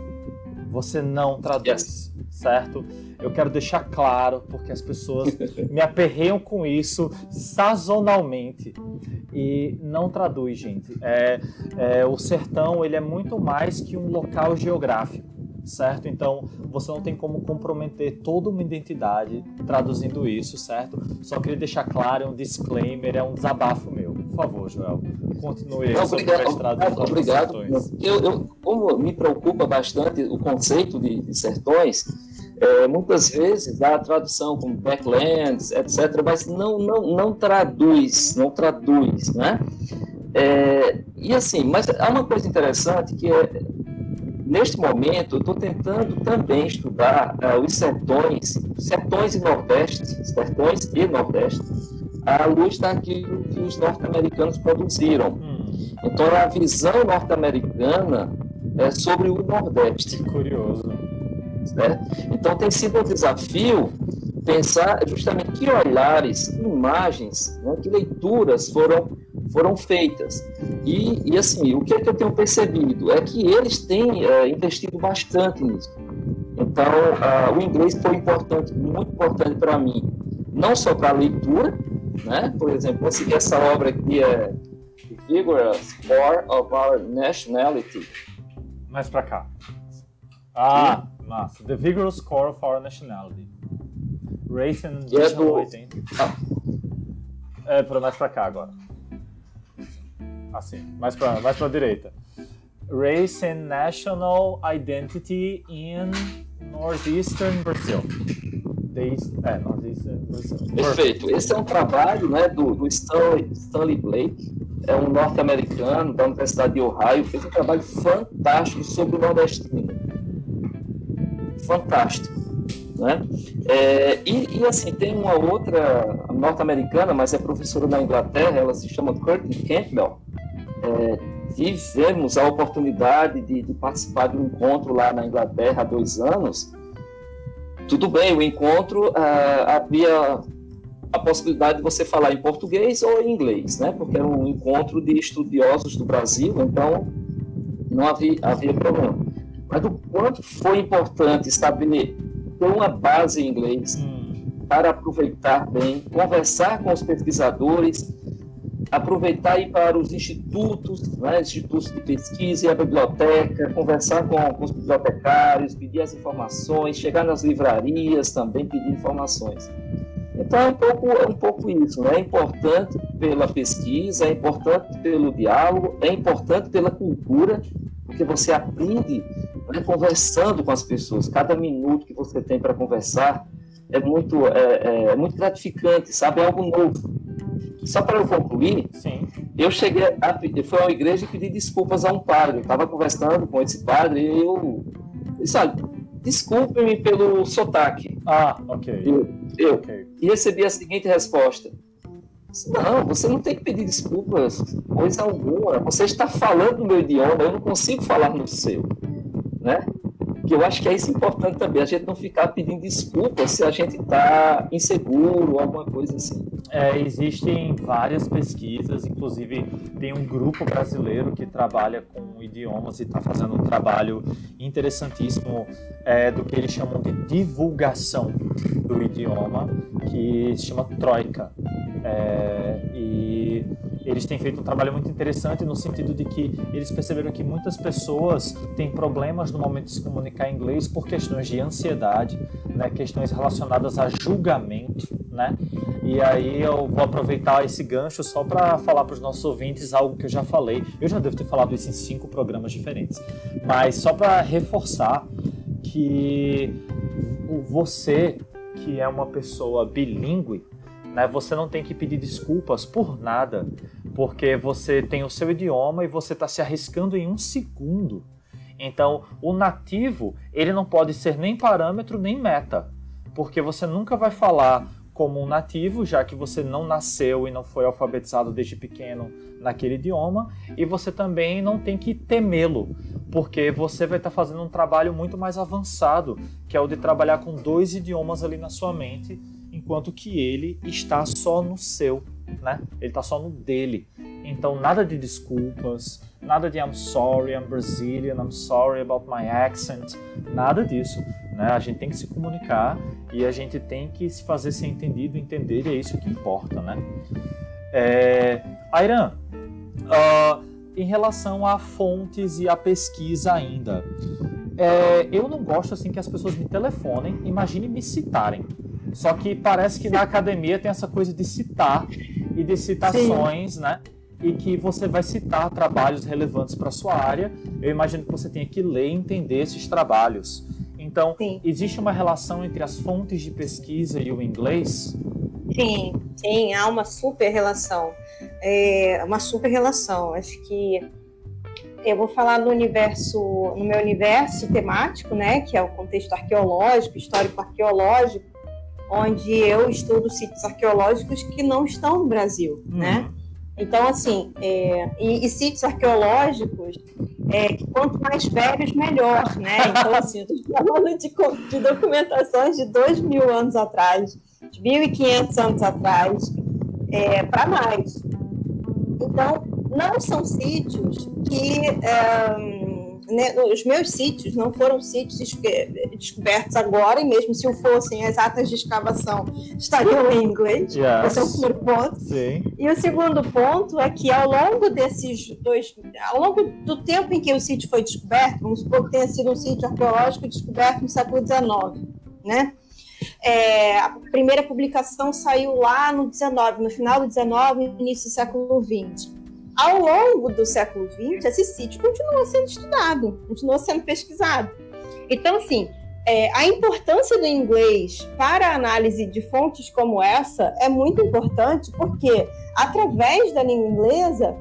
Você não traduz, yes. certo? Eu quero deixar claro porque as pessoas me aperreiam com isso sazonalmente e não traduz, gente. É, é, o sertão ele é muito mais que um local geográfico, certo? Então você não tem como comprometer toda uma identidade traduzindo isso, certo? Só queria deixar claro, é um disclaimer, é um desabafo meu. Por favor, Joel, continue aí sobre o mestrado Obrigado. Eu, eu, como me preocupa bastante o conceito de, de sertões, é, muitas vezes dá a tradução como backlands, etc., mas não, não, não traduz, não traduz, né? É, e assim, mas há uma coisa interessante que é, neste momento, eu estou tentando também estudar uh, os sertões, sertões e nordeste, sertões e nordeste, à luz daquilo que os norte-americanos produziram. Hum. Então, a visão norte-americana é sobre o nordeste. Curioso. Né? Então tem sido um desafio pensar justamente que olhares, que imagens, né, que leituras foram, foram feitas. E, e assim, o que, é que eu tenho percebido é que eles têm é, investido bastante nisso. Então, uh, o inglês foi importante, muito importante para mim, não só para a leitura, né? por exemplo, essa obra aqui é The Vigorous Core of Our Nationality. Mais para cá. Ah, Massa. The vigorous core of our nationality. Race and national identity. Ah. É, para mais para cá agora. Assim, mais para mais para direita. Race and national identity in northeastern Brazil. É, northeastern Brazil. Perfeito. Esse é um trabalho, né, do, do Stanley, Stanley Blake. É um norte-americano da Universidade de Ohio. Fez um trabalho fantástico sobre o nordestino fantástico. Né? É, e, e, assim, tem uma outra norte-americana, mas é professora da Inglaterra, ela se chama Courtney Campbell. É, tivemos a oportunidade de, de, participar de um encontro lá na Inglaterra há dois anos. Tudo bem, o encontro ah, havia a possibilidade de você falar em português ou em inglês, né? porque era um encontro de estudiosos do Brasil, então não havia, havia problema mas o quanto foi importante estabelecer uma base em inglês hum. para aproveitar bem, conversar com os pesquisadores, aproveitar ir para os institutos, né, institutos de pesquisa e a biblioteca, conversar com, com os bibliotecários, pedir as informações, chegar nas livrarias também, pedir informações. Então é um pouco, é um pouco isso, né? é importante pela pesquisa, é importante pelo diálogo, é importante pela cultura, porque você aprende né, conversando com as pessoas. Cada minuto que você tem para conversar é muito, é, é, é, muito gratificante, sabe? É algo novo. Só para eu concluir, Sim. eu cheguei a, foi uma igreja e pedi desculpas a um padre. Eu estava conversando com esse padre e eu olha, desculpe-me pelo sotaque. Ah, ok. Eu, eu okay. E recebi a seguinte resposta. Não, você não tem que pedir desculpas, coisa alguma. Você está falando no meu idioma, eu não consigo falar no seu né? Que eu acho que é isso importante também, a gente não ficar pedindo desculpas se a gente está inseguro alguma coisa assim. É, existem várias pesquisas, inclusive tem um grupo brasileiro que trabalha com idiomas e está fazendo um trabalho interessantíssimo é, do que eles chamam de divulgação do idioma, que se chama Troika. É, e eles têm feito um trabalho muito interessante no sentido de que eles perceberam que muitas pessoas têm problemas no momento de se comunicar em inglês por questões de ansiedade, né, questões relacionadas a julgamento, né? E aí eu vou aproveitar esse gancho só para falar para os nossos ouvintes algo que eu já falei. Eu já devo ter falado isso em cinco programas diferentes, mas só para reforçar que você que é uma pessoa bilíngue, né, você não tem que pedir desculpas por nada, porque você tem o seu idioma e você está se arriscando em um segundo. Então, o nativo, ele não pode ser nem parâmetro nem meta, porque você nunca vai falar como um nativo, já que você não nasceu e não foi alfabetizado desde pequeno naquele idioma, e você também não tem que temê-lo, porque você vai estar fazendo um trabalho muito mais avançado, que é o de trabalhar com dois idiomas ali na sua mente enquanto que ele está só no seu, né? Ele está só no dele. Então, nada de desculpas, nada de I'm sorry, I'm Brazilian, I'm sorry about my accent, nada disso. Né? A gente tem que se comunicar e a gente tem que se fazer ser entendido, entender, e é isso que importa, né? É... Uh, em relação a fontes e a pesquisa ainda, é, eu não gosto assim que as pessoas me telefonem, imagine me citarem. Só que parece que na academia tem essa coisa de citar e de citações, Sim. né? E que você vai citar trabalhos relevantes para sua área. Eu imagino que você tenha que ler e entender esses trabalhos. Então, sim. existe uma relação entre as fontes de pesquisa e o inglês? Sim, sim, há uma super relação. É uma super relação. Acho que eu vou falar no universo, no meu universo temático, né, que é o contexto arqueológico, histórico arqueológico onde eu estudo sítios arqueológicos que não estão no Brasil, uhum. né? Então, assim, é, e, e, sítios arqueológicos, é, que quanto mais velhos, melhor, né? Então, assim, eu estou falando de, de documentações de dois mil anos atrás, de 1.500 anos atrás, é, para mais. Então, não são sítios que né, os meus sítios não foram sítios descobertos agora, e mesmo se o fossem, as atas de escavação estariam em inglês. Yes. Esse é o primeiro ponto. Sim. E o segundo ponto é que ao longo desses dois. Ao longo do tempo em que o sítio foi descoberto, vamos supor que tenha sido um sítio arqueológico descoberto no século XIX, né? É, a primeira publicação saiu lá no 19, no final do 19 e início do século 20 ao longo do século XX, esse sítio continua sendo estudado, continua sendo pesquisado. Então, assim, é, a importância do inglês para a análise de fontes como essa é muito importante, porque através da língua inglesa,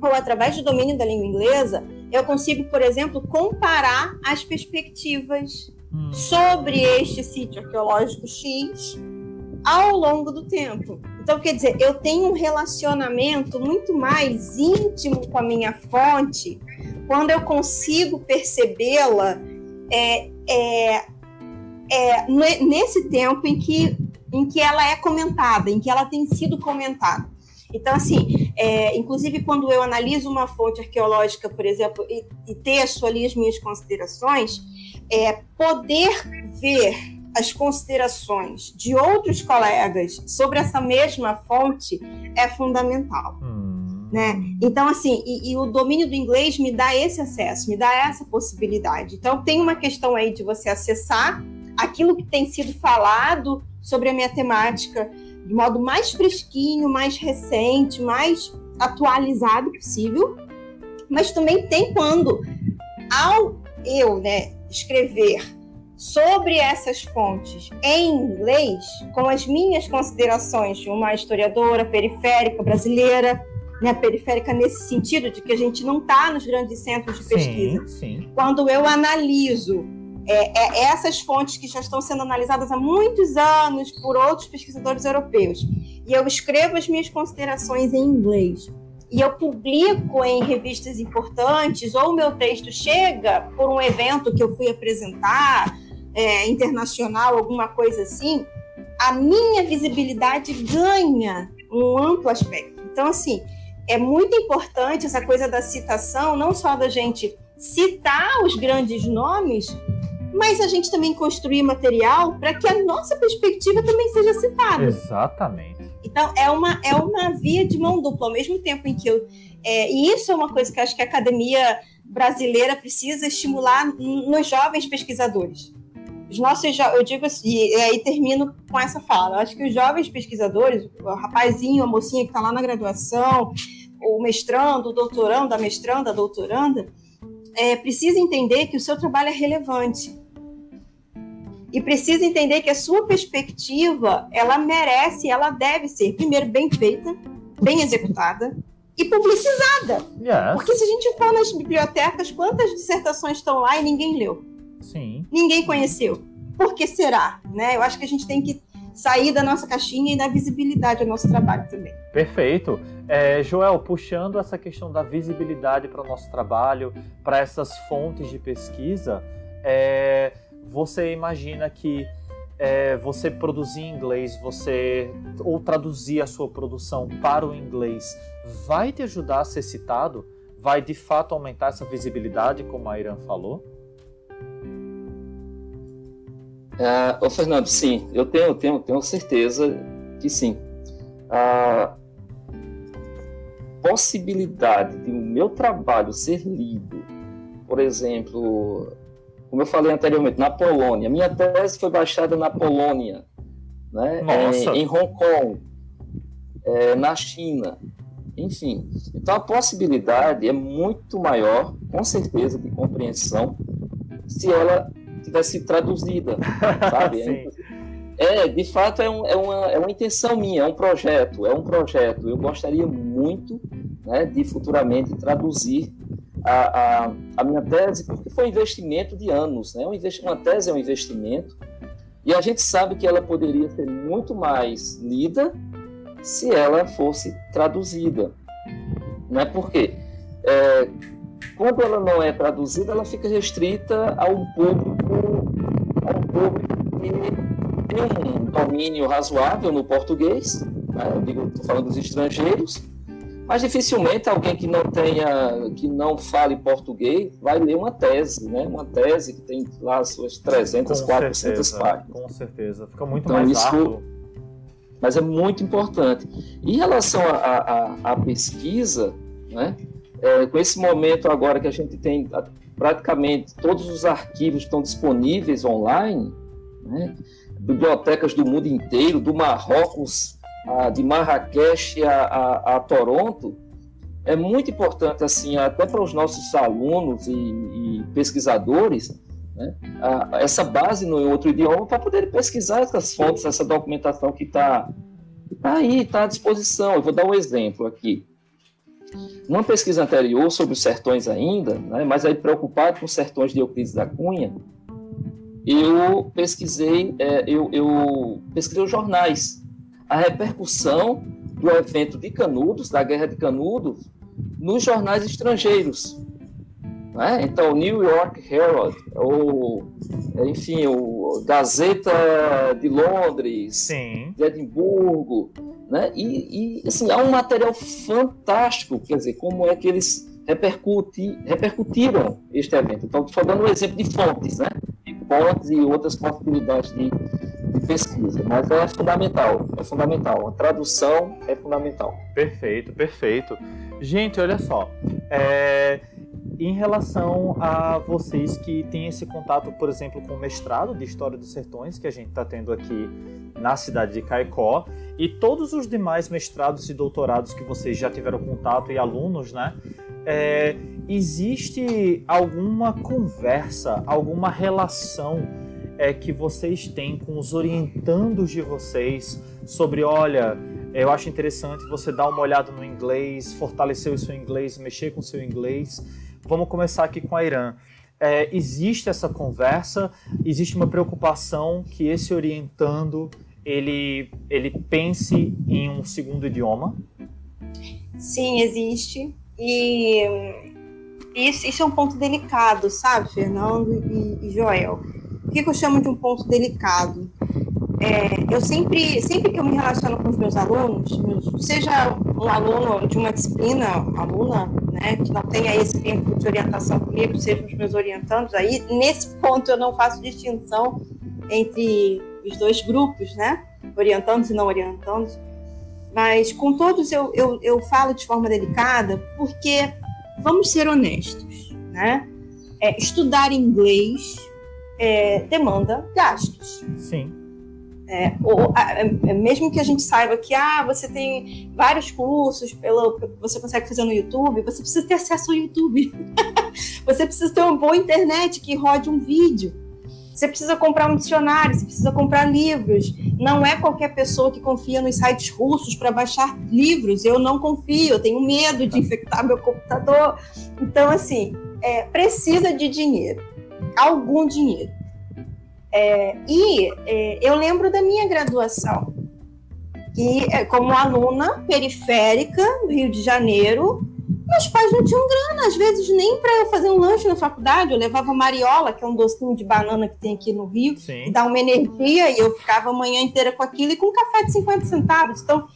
ou através do domínio da língua inglesa, eu consigo, por exemplo, comparar as perspectivas hum. sobre este sítio arqueológico X ao longo do tempo. Então, quer dizer, eu tenho um relacionamento muito mais íntimo com a minha fonte quando eu consigo percebê-la é, é, é, nesse tempo em que, em que ela é comentada, em que ela tem sido comentada. Então, assim, é, inclusive quando eu analiso uma fonte arqueológica, por exemplo, e, e teço ali as minhas considerações, é, poder ver as considerações de outros colegas sobre essa mesma fonte é fundamental. Hum. Né? Então, assim, e, e, o domínio do inglês me dá esse acesso, me dá essa possibilidade. Então, tem uma questão aí de você acessar aquilo que tem sido falado sobre a minha temática de modo mais fresquinho, mais recente, mais atualizado possível. Mas também tem quando, ao eu né, escrever sobre essas fontes em inglês, com as minhas considerações de uma historiadora periférica brasileira, né, periférica nesse sentido de que a gente não está nos grandes centros de pesquisa. Sim, sim. Quando eu analiso é, é, essas fontes que já estão sendo analisadas há muitos anos por outros pesquisadores europeus, e eu escrevo as minhas considerações em inglês, e eu publico em revistas importantes, ou o meu texto chega por um evento que eu fui apresentar, é, internacional, alguma coisa assim, a minha visibilidade ganha um amplo aspecto. Então, assim, é muito importante essa coisa da citação, não só da gente citar os grandes nomes, mas a gente também construir material para que a nossa perspectiva também seja citada. Exatamente. Então, é uma, é uma via de mão dupla, ao mesmo tempo em que eu. É, e isso é uma coisa que acho que a academia brasileira precisa estimular nos jovens pesquisadores. Os nossos, eu digo assim, e aí termino com essa fala. Eu acho que os jovens pesquisadores, o rapazinho, a mocinha que está lá na graduação, o mestrando, o doutorando, a mestranda, a doutoranda, é, precisa entender que o seu trabalho é relevante e precisa entender que a sua perspectiva ela merece, ela deve ser primeiro bem feita, bem executada e publicizada. Yes. Porque se a gente for nas bibliotecas, quantas dissertações estão lá e ninguém leu? Sim. Ninguém conheceu. Por que será? Né? Eu acho que a gente tem que sair da nossa caixinha e dar visibilidade ao nosso trabalho também. Perfeito. É, Joel, puxando essa questão da visibilidade para o nosso trabalho, para essas fontes de pesquisa, é, você imagina que é, você produzir em inglês, você ou traduzir a sua produção para o inglês, vai te ajudar a ser citado? Vai de fato aumentar essa visibilidade, como a Irã falou? Uh, ô Fernando, sim, eu tenho, tenho, tenho certeza que sim. A possibilidade de o meu trabalho ser lido, por exemplo, como eu falei anteriormente, na Polônia. Minha tese foi baixada na Polônia, né? Em, em, Hong Kong, é, na China, enfim. Então a possibilidade é muito maior, com certeza, de compreensão, se ela tivesse traduzida, sabe? é, de fato é, um, é, uma, é uma intenção minha, é um projeto, é um projeto. Eu gostaria muito né, de futuramente traduzir a, a, a, minha tese, porque foi um investimento de anos. Né? Uma tese é um investimento, e a gente sabe que ela poderia ser muito mais lida se ela fosse traduzida. Né? Por quê? É, quando ela não é traduzida, ela fica restrita a um público, a um público que tem um domínio razoável no português, né? eu digo, estou falando dos estrangeiros, mas dificilmente alguém que não tenha, que não fale português, vai ler uma tese, né? Uma tese que tem lá suas 300, com 400 certeza, páginas. Com certeza, fica muito então, mais isso, Mas é muito importante. Em relação à pesquisa, né? É, com esse momento agora que a gente tem praticamente todos os arquivos estão disponíveis online, né? bibliotecas do mundo inteiro, do Marrocos a, de Marrakech a, a, a, Toronto, é muito importante, assim, até para os nossos alunos e, e pesquisadores, né, essa base no outro idioma para poder pesquisar essas fontes, essa documentação que está tá aí, está à disposição. Eu vou dar um exemplo aqui. Numa pesquisa anterior sobre os sertões ainda, né, mas aí preocupado com os sertões de Euclides da Cunha, eu pesquisei, é, eu, eu pesquisei os jornais a repercussão do evento de Canudos, da Guerra de Canudos, nos jornais estrangeiros. Né? Então, o New York Herald, ou, enfim, o Gazeta de Londres, Sim. de Edimburgo, né? E, e, assim, há um material fantástico, quer dizer, como é que eles repercuti, repercutiram este evento. Então, estou dando um exemplo de fontes, né? De fontes e outras possibilidades de, de pesquisa, mas é fundamental, é fundamental. A tradução é fundamental. Perfeito, perfeito. Gente, olha só. É, em relação a vocês que têm esse contato, por exemplo, com o mestrado de História dos Sertões, que a gente está tendo aqui na cidade de Caicó, e todos os demais mestrados e doutorados que vocês já tiveram contato e alunos, né? É, existe alguma conversa, alguma relação é, que vocês têm com os orientandos de vocês sobre, olha, eu acho interessante você dar uma olhada no inglês, fortalecer o seu inglês, mexer com o seu inglês. Vamos começar aqui com a Irã. É, existe essa conversa, existe uma preocupação que esse orientando ele, ele pense em um segundo idioma? Sim, existe. E isso, isso é um ponto delicado, sabe, Fernando e, e Joel? O que, que, eu chamo de um ponto delicado? É, eu sempre, sempre que eu me relaciono com os meus alunos, seja um aluno de uma disciplina, aluna, né, que não tenha esse tempo de orientação comigo, seja os meus orientandos, aí nesse ponto eu não faço distinção entre os dois grupos, né, orientandos e não orientandos, mas com todos eu, eu, eu falo de forma delicada, porque vamos ser honestos, né? É, estudar inglês é, demanda gastos. Sim. É, ou, mesmo que a gente saiba que ah, você tem vários cursos pelo você consegue fazer no YouTube, você precisa ter acesso ao YouTube. você precisa ter uma boa internet que rode um vídeo. Você precisa comprar um dicionário, você precisa comprar livros. Não é qualquer pessoa que confia nos sites russos para baixar livros. Eu não confio, eu tenho medo de infectar meu computador. Então, assim, é, precisa de dinheiro, algum dinheiro. É, e é, eu lembro da minha graduação, que é, como aluna periférica do Rio de Janeiro, meus pais não tinham grana, às vezes nem para fazer um lanche na faculdade. Eu levava mariola, que é um docinho de banana que tem aqui no Rio, Sim. dá uma energia, e eu ficava a manhã inteira com aquilo e com um café de 50 centavos. Então,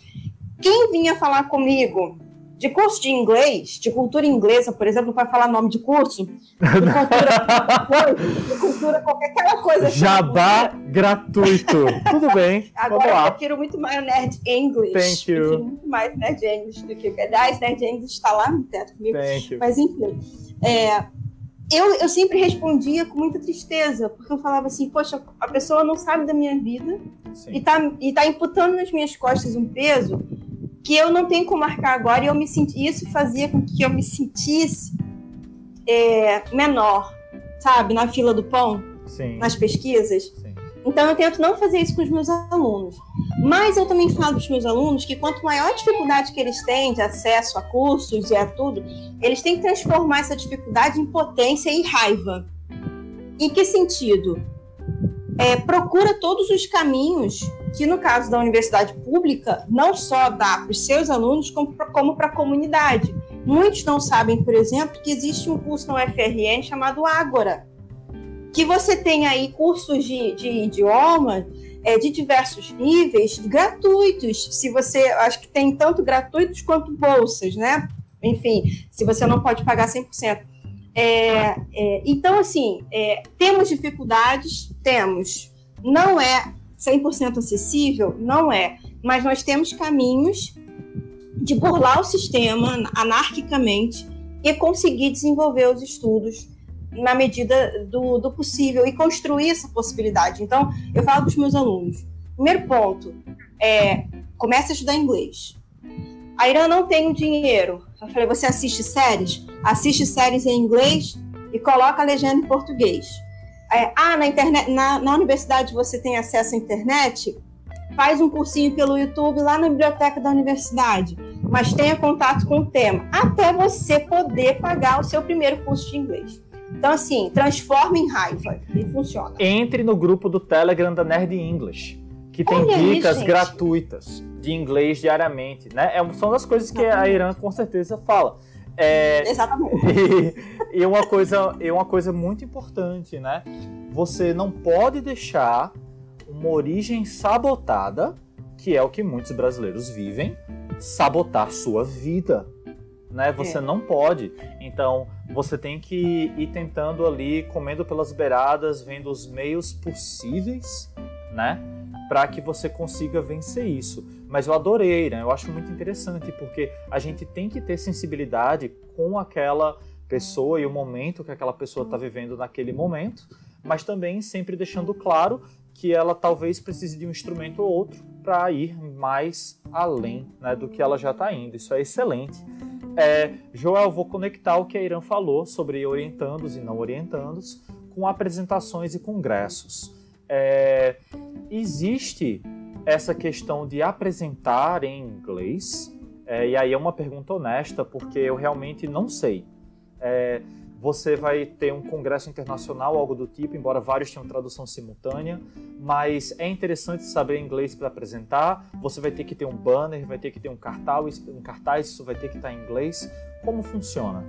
quem vinha falar comigo de curso de inglês, de cultura inglesa, por exemplo, para falar nome de curso, de cultura, de cultura qualquer aquela coisa. Jabá gratuito. Tudo bem. Agora eu prefiro muito mais o Nerd English. Thank you. Prefiro muito mais Nerd English do que. Aliás, Nerd English está lá no teto comigo. Thank you. Mas enfim. É, eu, eu sempre respondia com muita tristeza, porque eu falava assim, poxa, a pessoa não sabe da minha vida Sim. e está e tá imputando nas minhas costas um peso que eu não tenho como marcar agora, e eu me senti, isso fazia com que eu me sentisse é, menor, sabe, na fila do pão, Sim. nas pesquisas. Sim. Então eu tento não fazer isso com os meus alunos. Mas eu também falo para os meus alunos que quanto maior a dificuldade que eles têm de acesso a cursos e a tudo, eles têm que transformar essa dificuldade em potência e raiva. Em que sentido? É, procura todos os caminhos que no caso da universidade pública, não só dá para os seus alunos, como para a comunidade. Muitos não sabem, por exemplo, que existe um curso na UFRN chamado Ágora, que você tem aí cursos de, de idioma é, de diversos níveis, gratuitos. Se você, acho que tem tanto gratuitos quanto bolsas, né? Enfim, se você não pode pagar 100%. É, é, então, assim, é, temos dificuldades? Temos. Não é 100% acessível? Não é. Mas nós temos caminhos de burlar o sistema anarquicamente e conseguir desenvolver os estudos na medida do, do possível e construir essa possibilidade. Então, eu falo para os meus alunos: primeiro ponto é comece a estudar inglês. A Irã não tem o dinheiro. Eu falei: você assiste séries? Assiste séries em inglês e coloca a legenda em português é, ah, na, internet, na, na universidade você tem acesso à internet, faz um cursinho pelo YouTube lá na biblioteca da universidade, mas tenha contato com o tema, até você poder pagar o seu primeiro curso de inglês. Então, assim, transforma em raiva e funciona. Entre no grupo do Telegram da Nerd English, que tem Olha dicas aí, gratuitas de inglês diariamente, né? É, são das coisas que a Irã com certeza fala. É, Exatamente. E, uma coisa, e uma coisa muito importante, né? Você não pode deixar uma origem sabotada, que é o que muitos brasileiros vivem, sabotar sua vida. Né? Você é. não pode. Então, você tem que ir tentando ali, comendo pelas beiradas, vendo os meios possíveis, né? Para que você consiga vencer isso. Mas eu adorei, né? Eu acho muito interessante, porque a gente tem que ter sensibilidade com aquela pessoa e o momento que aquela pessoa está vivendo naquele momento, mas também sempre deixando claro que ela talvez precise de um instrumento ou outro para ir mais além né, do que ela já está indo. Isso é excelente. É, Joel, vou conectar o que a Irã falou sobre orientandos e não orientandos com apresentações e congressos. É, existe essa questão de apresentar em inglês, é, e aí é uma pergunta honesta, porque eu realmente não sei. É, você vai ter um congresso internacional, algo do tipo, embora vários tenham tradução simultânea, mas é interessante saber inglês para apresentar. Você vai ter que ter um banner, vai ter que ter um cartaz, um cartaz, isso vai ter que estar em inglês. Como funciona?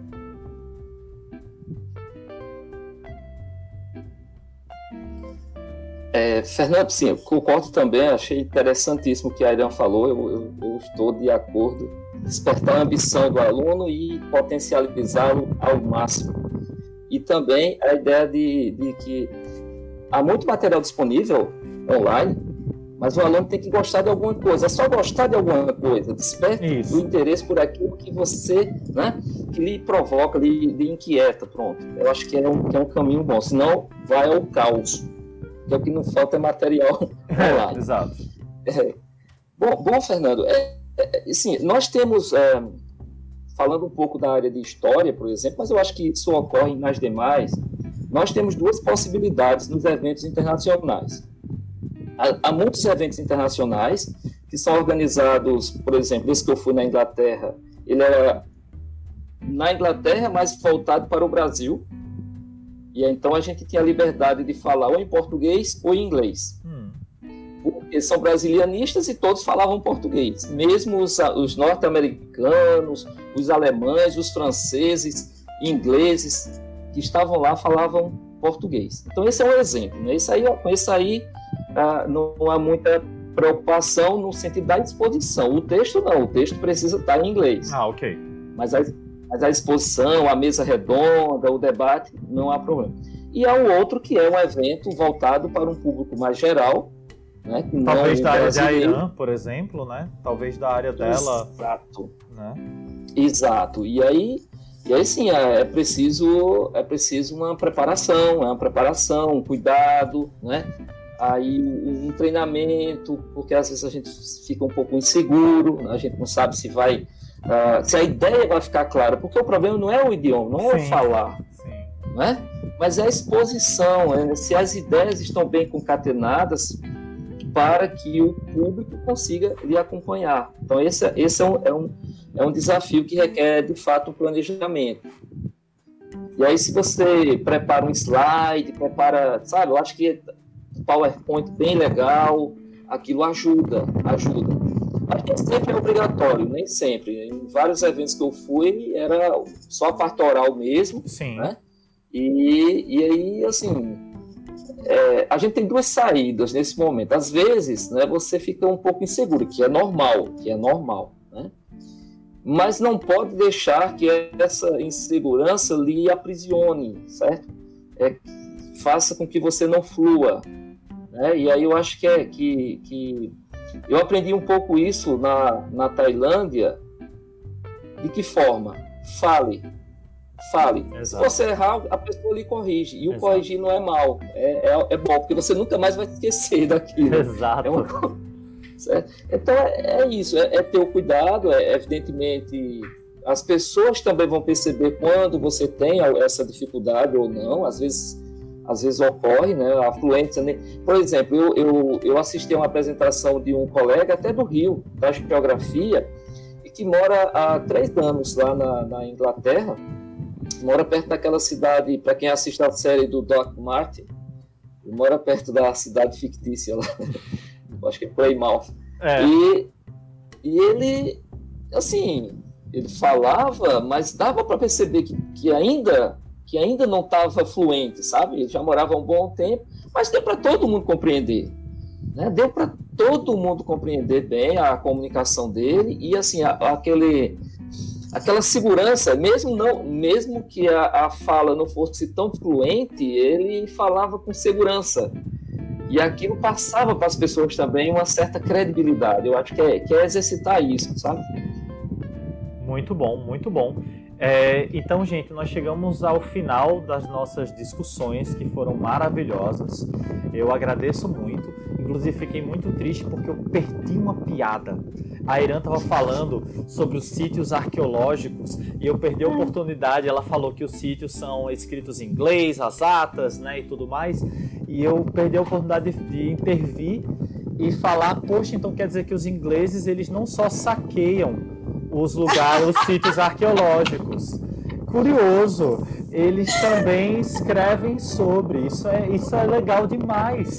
É, Fernando, sim, eu concordo também, achei interessantíssimo o que a Irã falou, eu, eu, eu, estou de acordo. Despertar a ambição do aluno e potencializá-lo ao máximo. E também a ideia de, de, que há muito material disponível online Mas o aluno tem que gostar de alguma coisa. É só gostar de alguma coisa. Desperte Isso. o interesse por aquilo que você, né, que lhe provoca, lhe, lhe inquieta. Pronto. Eu acho que é, um, que é um caminho bom. Senão, vai ao caos. Que é o que não falta é material É, exato. É. Bom, bom, Fernando, é, é, sim, nós temos, é, falando um pouco da área de história, por exemplo, mas eu acho que isso ocorre nas demais, nós temos duas possibilidades nos eventos internacionais. Há, há muitos eventos internacionais que são organizados, por exemplo, esse que eu fui na Inglaterra, ele era na Inglaterra, mas voltado para o Brasil. E então a gente tinha a liberdade de falar ou em português ou em inglês. Hum. Porque são brasilianistas e todos falavam português. Mesmo os, os norte-americanos, os alemães, os franceses, ingleses, que estavam lá falavam português. Então esse é um exemplo. Né? Esse aí, esse aí ah, não há muita preocupação no sentido da exposição. O texto não, o texto precisa estar em inglês. Ah, ok. Mas a, mas a exposição, a mesa redonda, o debate, não há problema. E há o outro que é um evento voltado para um público mais geral, né, Talvez da área da Irã, por exemplo, né? Talvez da área dela. Exato. Né? Exato. E aí e aí sim, é, é, preciso, é preciso uma preparação, é uma preparação, um cuidado, né? Aí um treinamento, porque às vezes a gente fica um pouco inseguro, a gente não sabe se vai, uh, se a ideia vai ficar clara, porque o problema não é o idioma, não é sim, o falar, sim. né? Mas é a exposição, é, se as ideias estão bem concatenadas para que o público consiga lhe acompanhar. Então esse, esse é um, é um é um desafio que requer, de fato, um planejamento. E aí, se você prepara um slide, prepara, sabe, eu acho que PowerPoint bem legal, aquilo ajuda, ajuda. Mas nem sempre é obrigatório, nem sempre. Em vários eventos que eu fui, era só a parte oral mesmo. Sim. Né? E, e aí, assim, é, a gente tem duas saídas nesse momento. Às vezes, né, você fica um pouco inseguro, que é normal, que é normal mas não pode deixar que essa insegurança lhe aprisione, certo? É, faça com que você não flua. Né? E aí eu acho que é que, que eu aprendi um pouco isso na, na Tailândia. De que forma? Fale. Fale. Exato. Se você errar, a pessoa lhe corrige. E o Exato. corrigir não é mal. É, é, é, bom, porque você nunca mais vai esquecer daquilo. Exato. É uma? Então é, é isso, é, é, ter o cuidado, é, evidentemente as pessoas também vão perceber quando você tem essa dificuldade ou não, às vezes às vezes ocorre, né, a fluência. Por exemplo, eu, eu, eu assisti a uma apresentação de um colega, até do Rio, da geografia, e que mora há três anos lá na, na Inglaterra, mora perto daquela cidade, para quem assiste a série do Doc Martin, mora perto da cidade fictícia lá acho que é Plymouth. É. E, e ele, assim, ele falava, mas dava para perceber que, que ainda que ainda não estava fluente, sabe? Ele já morava um bom tempo, mas deu para todo mundo compreender. Né? Deu para todo mundo compreender bem a comunicação dele e assim a, aquele aquela segurança, mesmo não, mesmo que a, a fala não fosse tão fluente, ele falava com segurança. E aquilo passava para as pessoas também uma certa credibilidade. Eu acho que é, que é exercitar isso, sabe? Muito bom, muito bom. É, então, gente, nós chegamos ao final das nossas discussões que foram maravilhosas. Eu agradeço muito. Inclusive, fiquei muito triste porque eu perdi uma piada. A Irã estava falando sobre os sítios arqueológicos e eu perdi a oportunidade. Ela falou que os sítios são escritos em inglês, as atas, né, e tudo mais. E eu perdi a oportunidade de, de intervir e falar, poxa, então quer dizer que os ingleses eles não só saqueiam os lugares, os sítios arqueológicos. Curioso, eles também escrevem sobre. Isso é, isso é legal demais,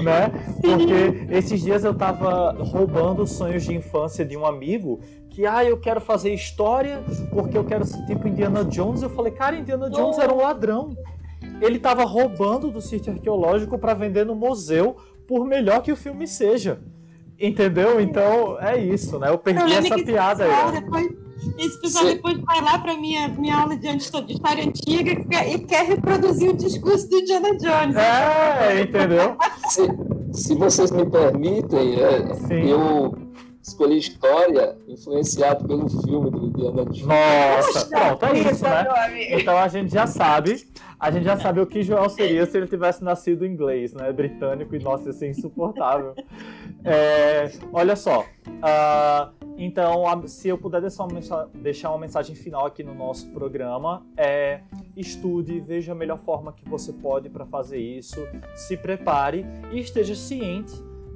né? Porque esses dias eu tava roubando os sonhos de infância de um amigo que, ah, eu quero fazer história porque eu quero ser tipo Indiana Jones. Eu falei, cara, Indiana Jones era um ladrão. Ele tava roubando do sítio arqueológico para vender no museu, por melhor que o filme seja. Entendeu? Então é isso, né? Eu perdi essa piada aí. Depois, esse pessoal Sim. depois vai lá para minha, minha aula de história antiga e quer reproduzir o discurso do Indiana Jones. É, entendeu? Se, se vocês me permitem, é, eu escolhi história influenciado pelo filme do Indiana Jones. Nossa, pronto, é isso, né? Então a gente já sabe, a gente já sabe o que Joel seria se ele tivesse nascido inglês, né? Britânico, e nossa, ia ser insuportável. É, olha só, uh, então, se eu puder deixar uma mensagem final aqui no nosso programa, é estude, veja a melhor forma que você pode para fazer isso, se prepare e esteja ciente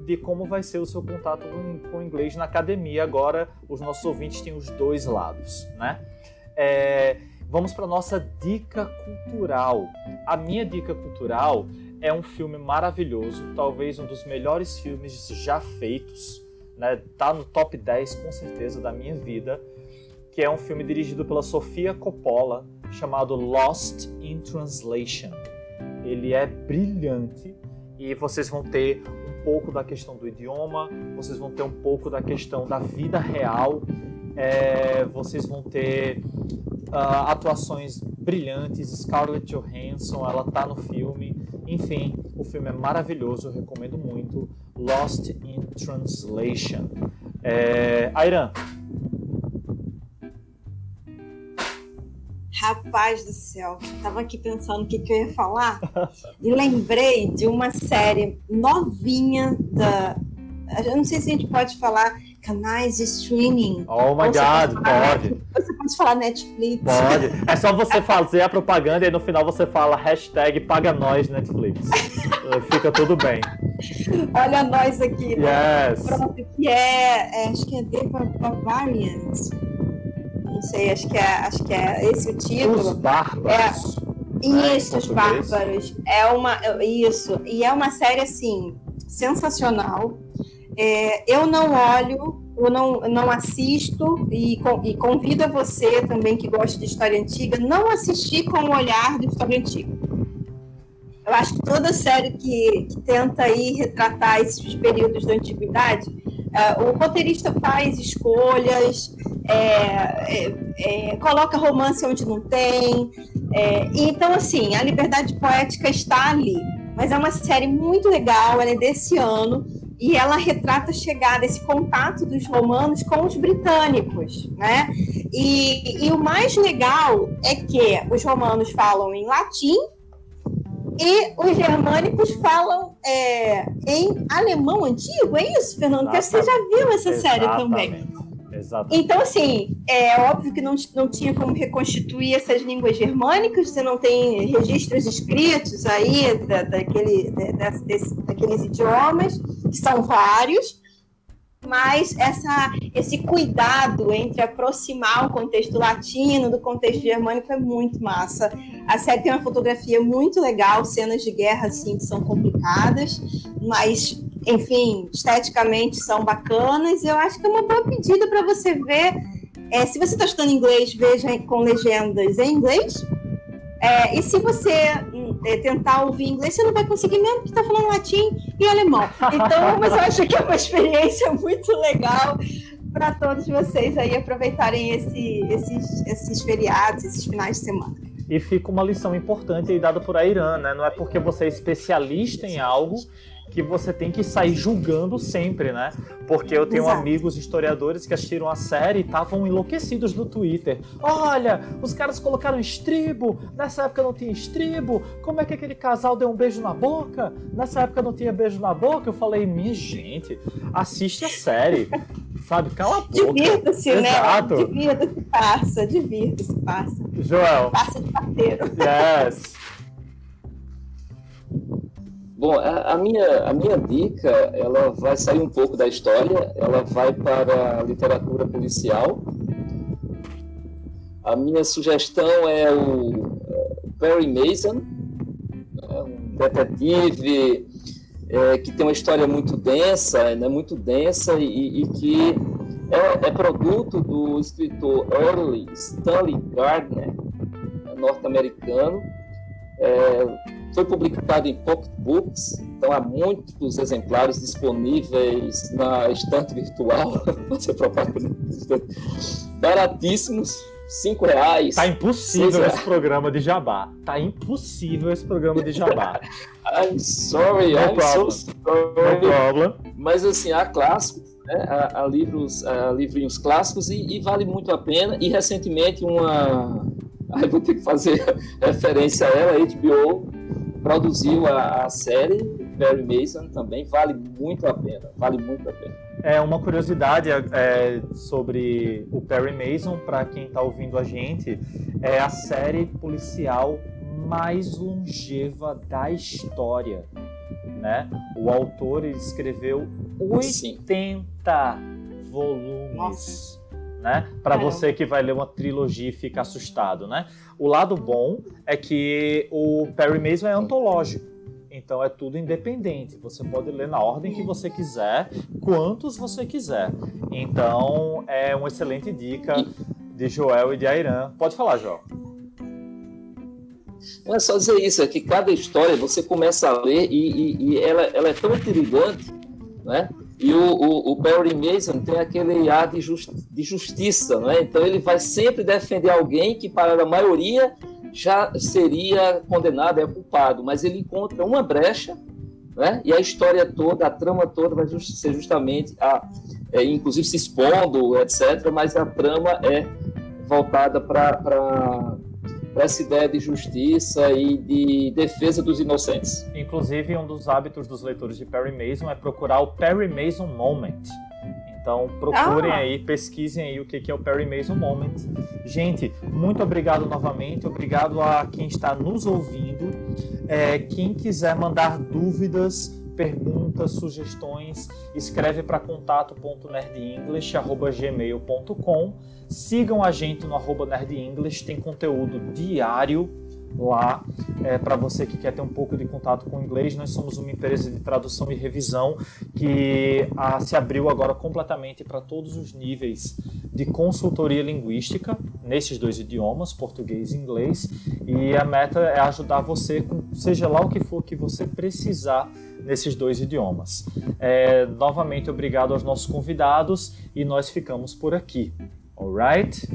de como vai ser o seu contato com o inglês na academia. Agora, os nossos ouvintes têm os dois lados, né? É, vamos para nossa dica cultural. A minha dica cultural é um filme maravilhoso, talvez um dos melhores filmes já feitos, né? Tá no top 10 com certeza da minha vida, que é um filme dirigido pela Sofia Coppola, chamado Lost in Translation. Ele é brilhante e vocês vão ter pouco da questão do idioma, vocês vão ter um pouco da questão da vida real, é, vocês vão ter uh, atuações brilhantes. Scarlett Johansson, ela tá no filme. Enfim, o filme é maravilhoso, eu recomendo muito. Lost in Translation. É, Airan, Rapaz do céu, tava aqui pensando o que, que eu ia falar e lembrei de uma série novinha da. Eu não sei se a gente pode falar canais de streaming. Oh my God, pode. Você pode falar Netflix. Pode. É só você fazer a propaganda e no final você fala hashtag paga nós Netflix. Fica tudo bem. Olha nós aqui. Né? Yes. Pronto, que é, é, acho que é The Barbarians não sei, acho que é, acho que é esse o título. Os Bárbaros. É, né, isso, Os Bárbaros. É uma, isso, e é uma série, assim, sensacional. É, eu não olho, eu não, não assisto e, e convido a você também que gosta de história antiga, não assistir com o olhar de história antiga. Eu acho que toda série que, que tenta aí retratar esses períodos da antiguidade, uh, o roteirista faz escolhas, é, é, é, coloca romance onde não tem. É, então, assim, a liberdade poética está ali. Mas é uma série muito legal, ela é desse ano e ela retrata a chegada, esse contato dos romanos com os britânicos, né? E, e o mais legal é que os romanos falam em latim e os germânicos falam é, em alemão antigo, é isso, Fernando? Porque você já viu essa Exatamente. série também. Exatamente. Então, assim, é óbvio que não, não tinha como reconstituir essas línguas germânicas, você não tem registros escritos aí da, daquele, da, desse, daqueles idiomas, que são vários, mas essa, esse cuidado entre aproximar o contexto latino do contexto germânico é muito massa. A série tem uma fotografia muito legal, cenas de guerra assim que são complicadas, mas enfim, esteticamente são bacanas. Eu acho que é uma boa pedida para você ver. É, se você está estudando inglês, veja com legendas em inglês. É, e se você hum, é, tentar ouvir inglês, você não vai conseguir mesmo, porque está falando latim e alemão. Então, mas eu acho que é uma experiência muito legal para todos vocês aí aproveitarem esse, esses, esses feriados, esses finais de semana. E fica uma lição importante aí dada por a Irã, né? Não é porque você é especialista em algo que você tem que sair julgando sempre, né? Porque eu tenho Exato. amigos historiadores que assistiram a série e estavam enlouquecidos no Twitter. Olha, os caras colocaram estribo, nessa época não tinha estribo, como é que aquele casal deu um beijo na boca? Nessa época não tinha beijo na boca? Eu falei, minha gente, assiste a série. Sabe, cala a boca. Divirta-se, né? Divirta-se, passa, divirta-se, passa. Joel. Passa de parteiro. Yes. Bom, a, a, minha, a minha dica, ela vai sair um pouco da história, ela vai para a literatura policial. A minha sugestão é o Perry Mason, né, um detetive é, que tem uma história muito densa, né, muito densa e, e que é, é, produto do escritor Early Stanley Gardner, norte-americano. É, foi publicado em pocketbooks, então há muitos exemplares disponíveis na estante virtual, você propaganda, baratíssimos, cinco reais. Tá impossível esse programa de jabá. Tá impossível esse programa de jabá. I'm sorry, no I'm problem. so sorry. No problem. Mas assim, há clássicos, né? há, há livros, há livrinhos clássicos e, e, vale muito a pena. E recentemente uma. Aí vou ter que fazer referência a ela, HBO produziu a, a série Perry Mason também, vale muito a pena. Vale muito a pena. É uma curiosidade é, sobre o Perry Mason, para quem está ouvindo a gente, é a série policial mais longeva da história. Né? O autor escreveu 80 Sim. volumes. Nossa. Né? Para você que vai ler uma trilogia e fica assustado, né? O lado bom é que o Perry Mason é antológico. Então é tudo independente. Você pode ler na ordem que você quiser, quantos você quiser. Então é uma excelente dica de Joel e de Airan. Pode falar, Joel. Não é só dizer isso, é que cada história você começa a ler e, e, e ela, ela, é tão intrigante, né? E o, o, o Perry Mason tem aquele ar de, justi de justiça, né? Então ele vai sempre defender alguém que para a maioria já seria condenado, é culpado, mas ele encontra uma brecha, né? E a história toda, a trama toda vai just ser justamente a, é, inclusive se expondo, etc. Mas a trama é voltada para essa ideia de justiça e de defesa dos inocentes. Inclusive, um dos hábitos dos leitores de Perry Mason é procurar o Perry Mason Moment. Então procurem ah. aí, pesquisem aí o que é o Perry Mason Moment. Gente, muito obrigado novamente, obrigado a quem está nos ouvindo. É, quem quiser mandar dúvidas, perguntas, sugestões, escreve para contato.nerdenglish.gmail.com. Sigam a gente no arroba nerdenglish, tem conteúdo diário lá é, para você que quer ter um pouco de contato com o inglês. Nós somos uma empresa de tradução e revisão que a, se abriu agora completamente para todos os níveis de consultoria linguística nesses dois idiomas, português e inglês. E a meta é ajudar você com seja lá o que for que você precisar nesses dois idiomas. É, novamente, obrigado aos nossos convidados e nós ficamos por aqui. Alright?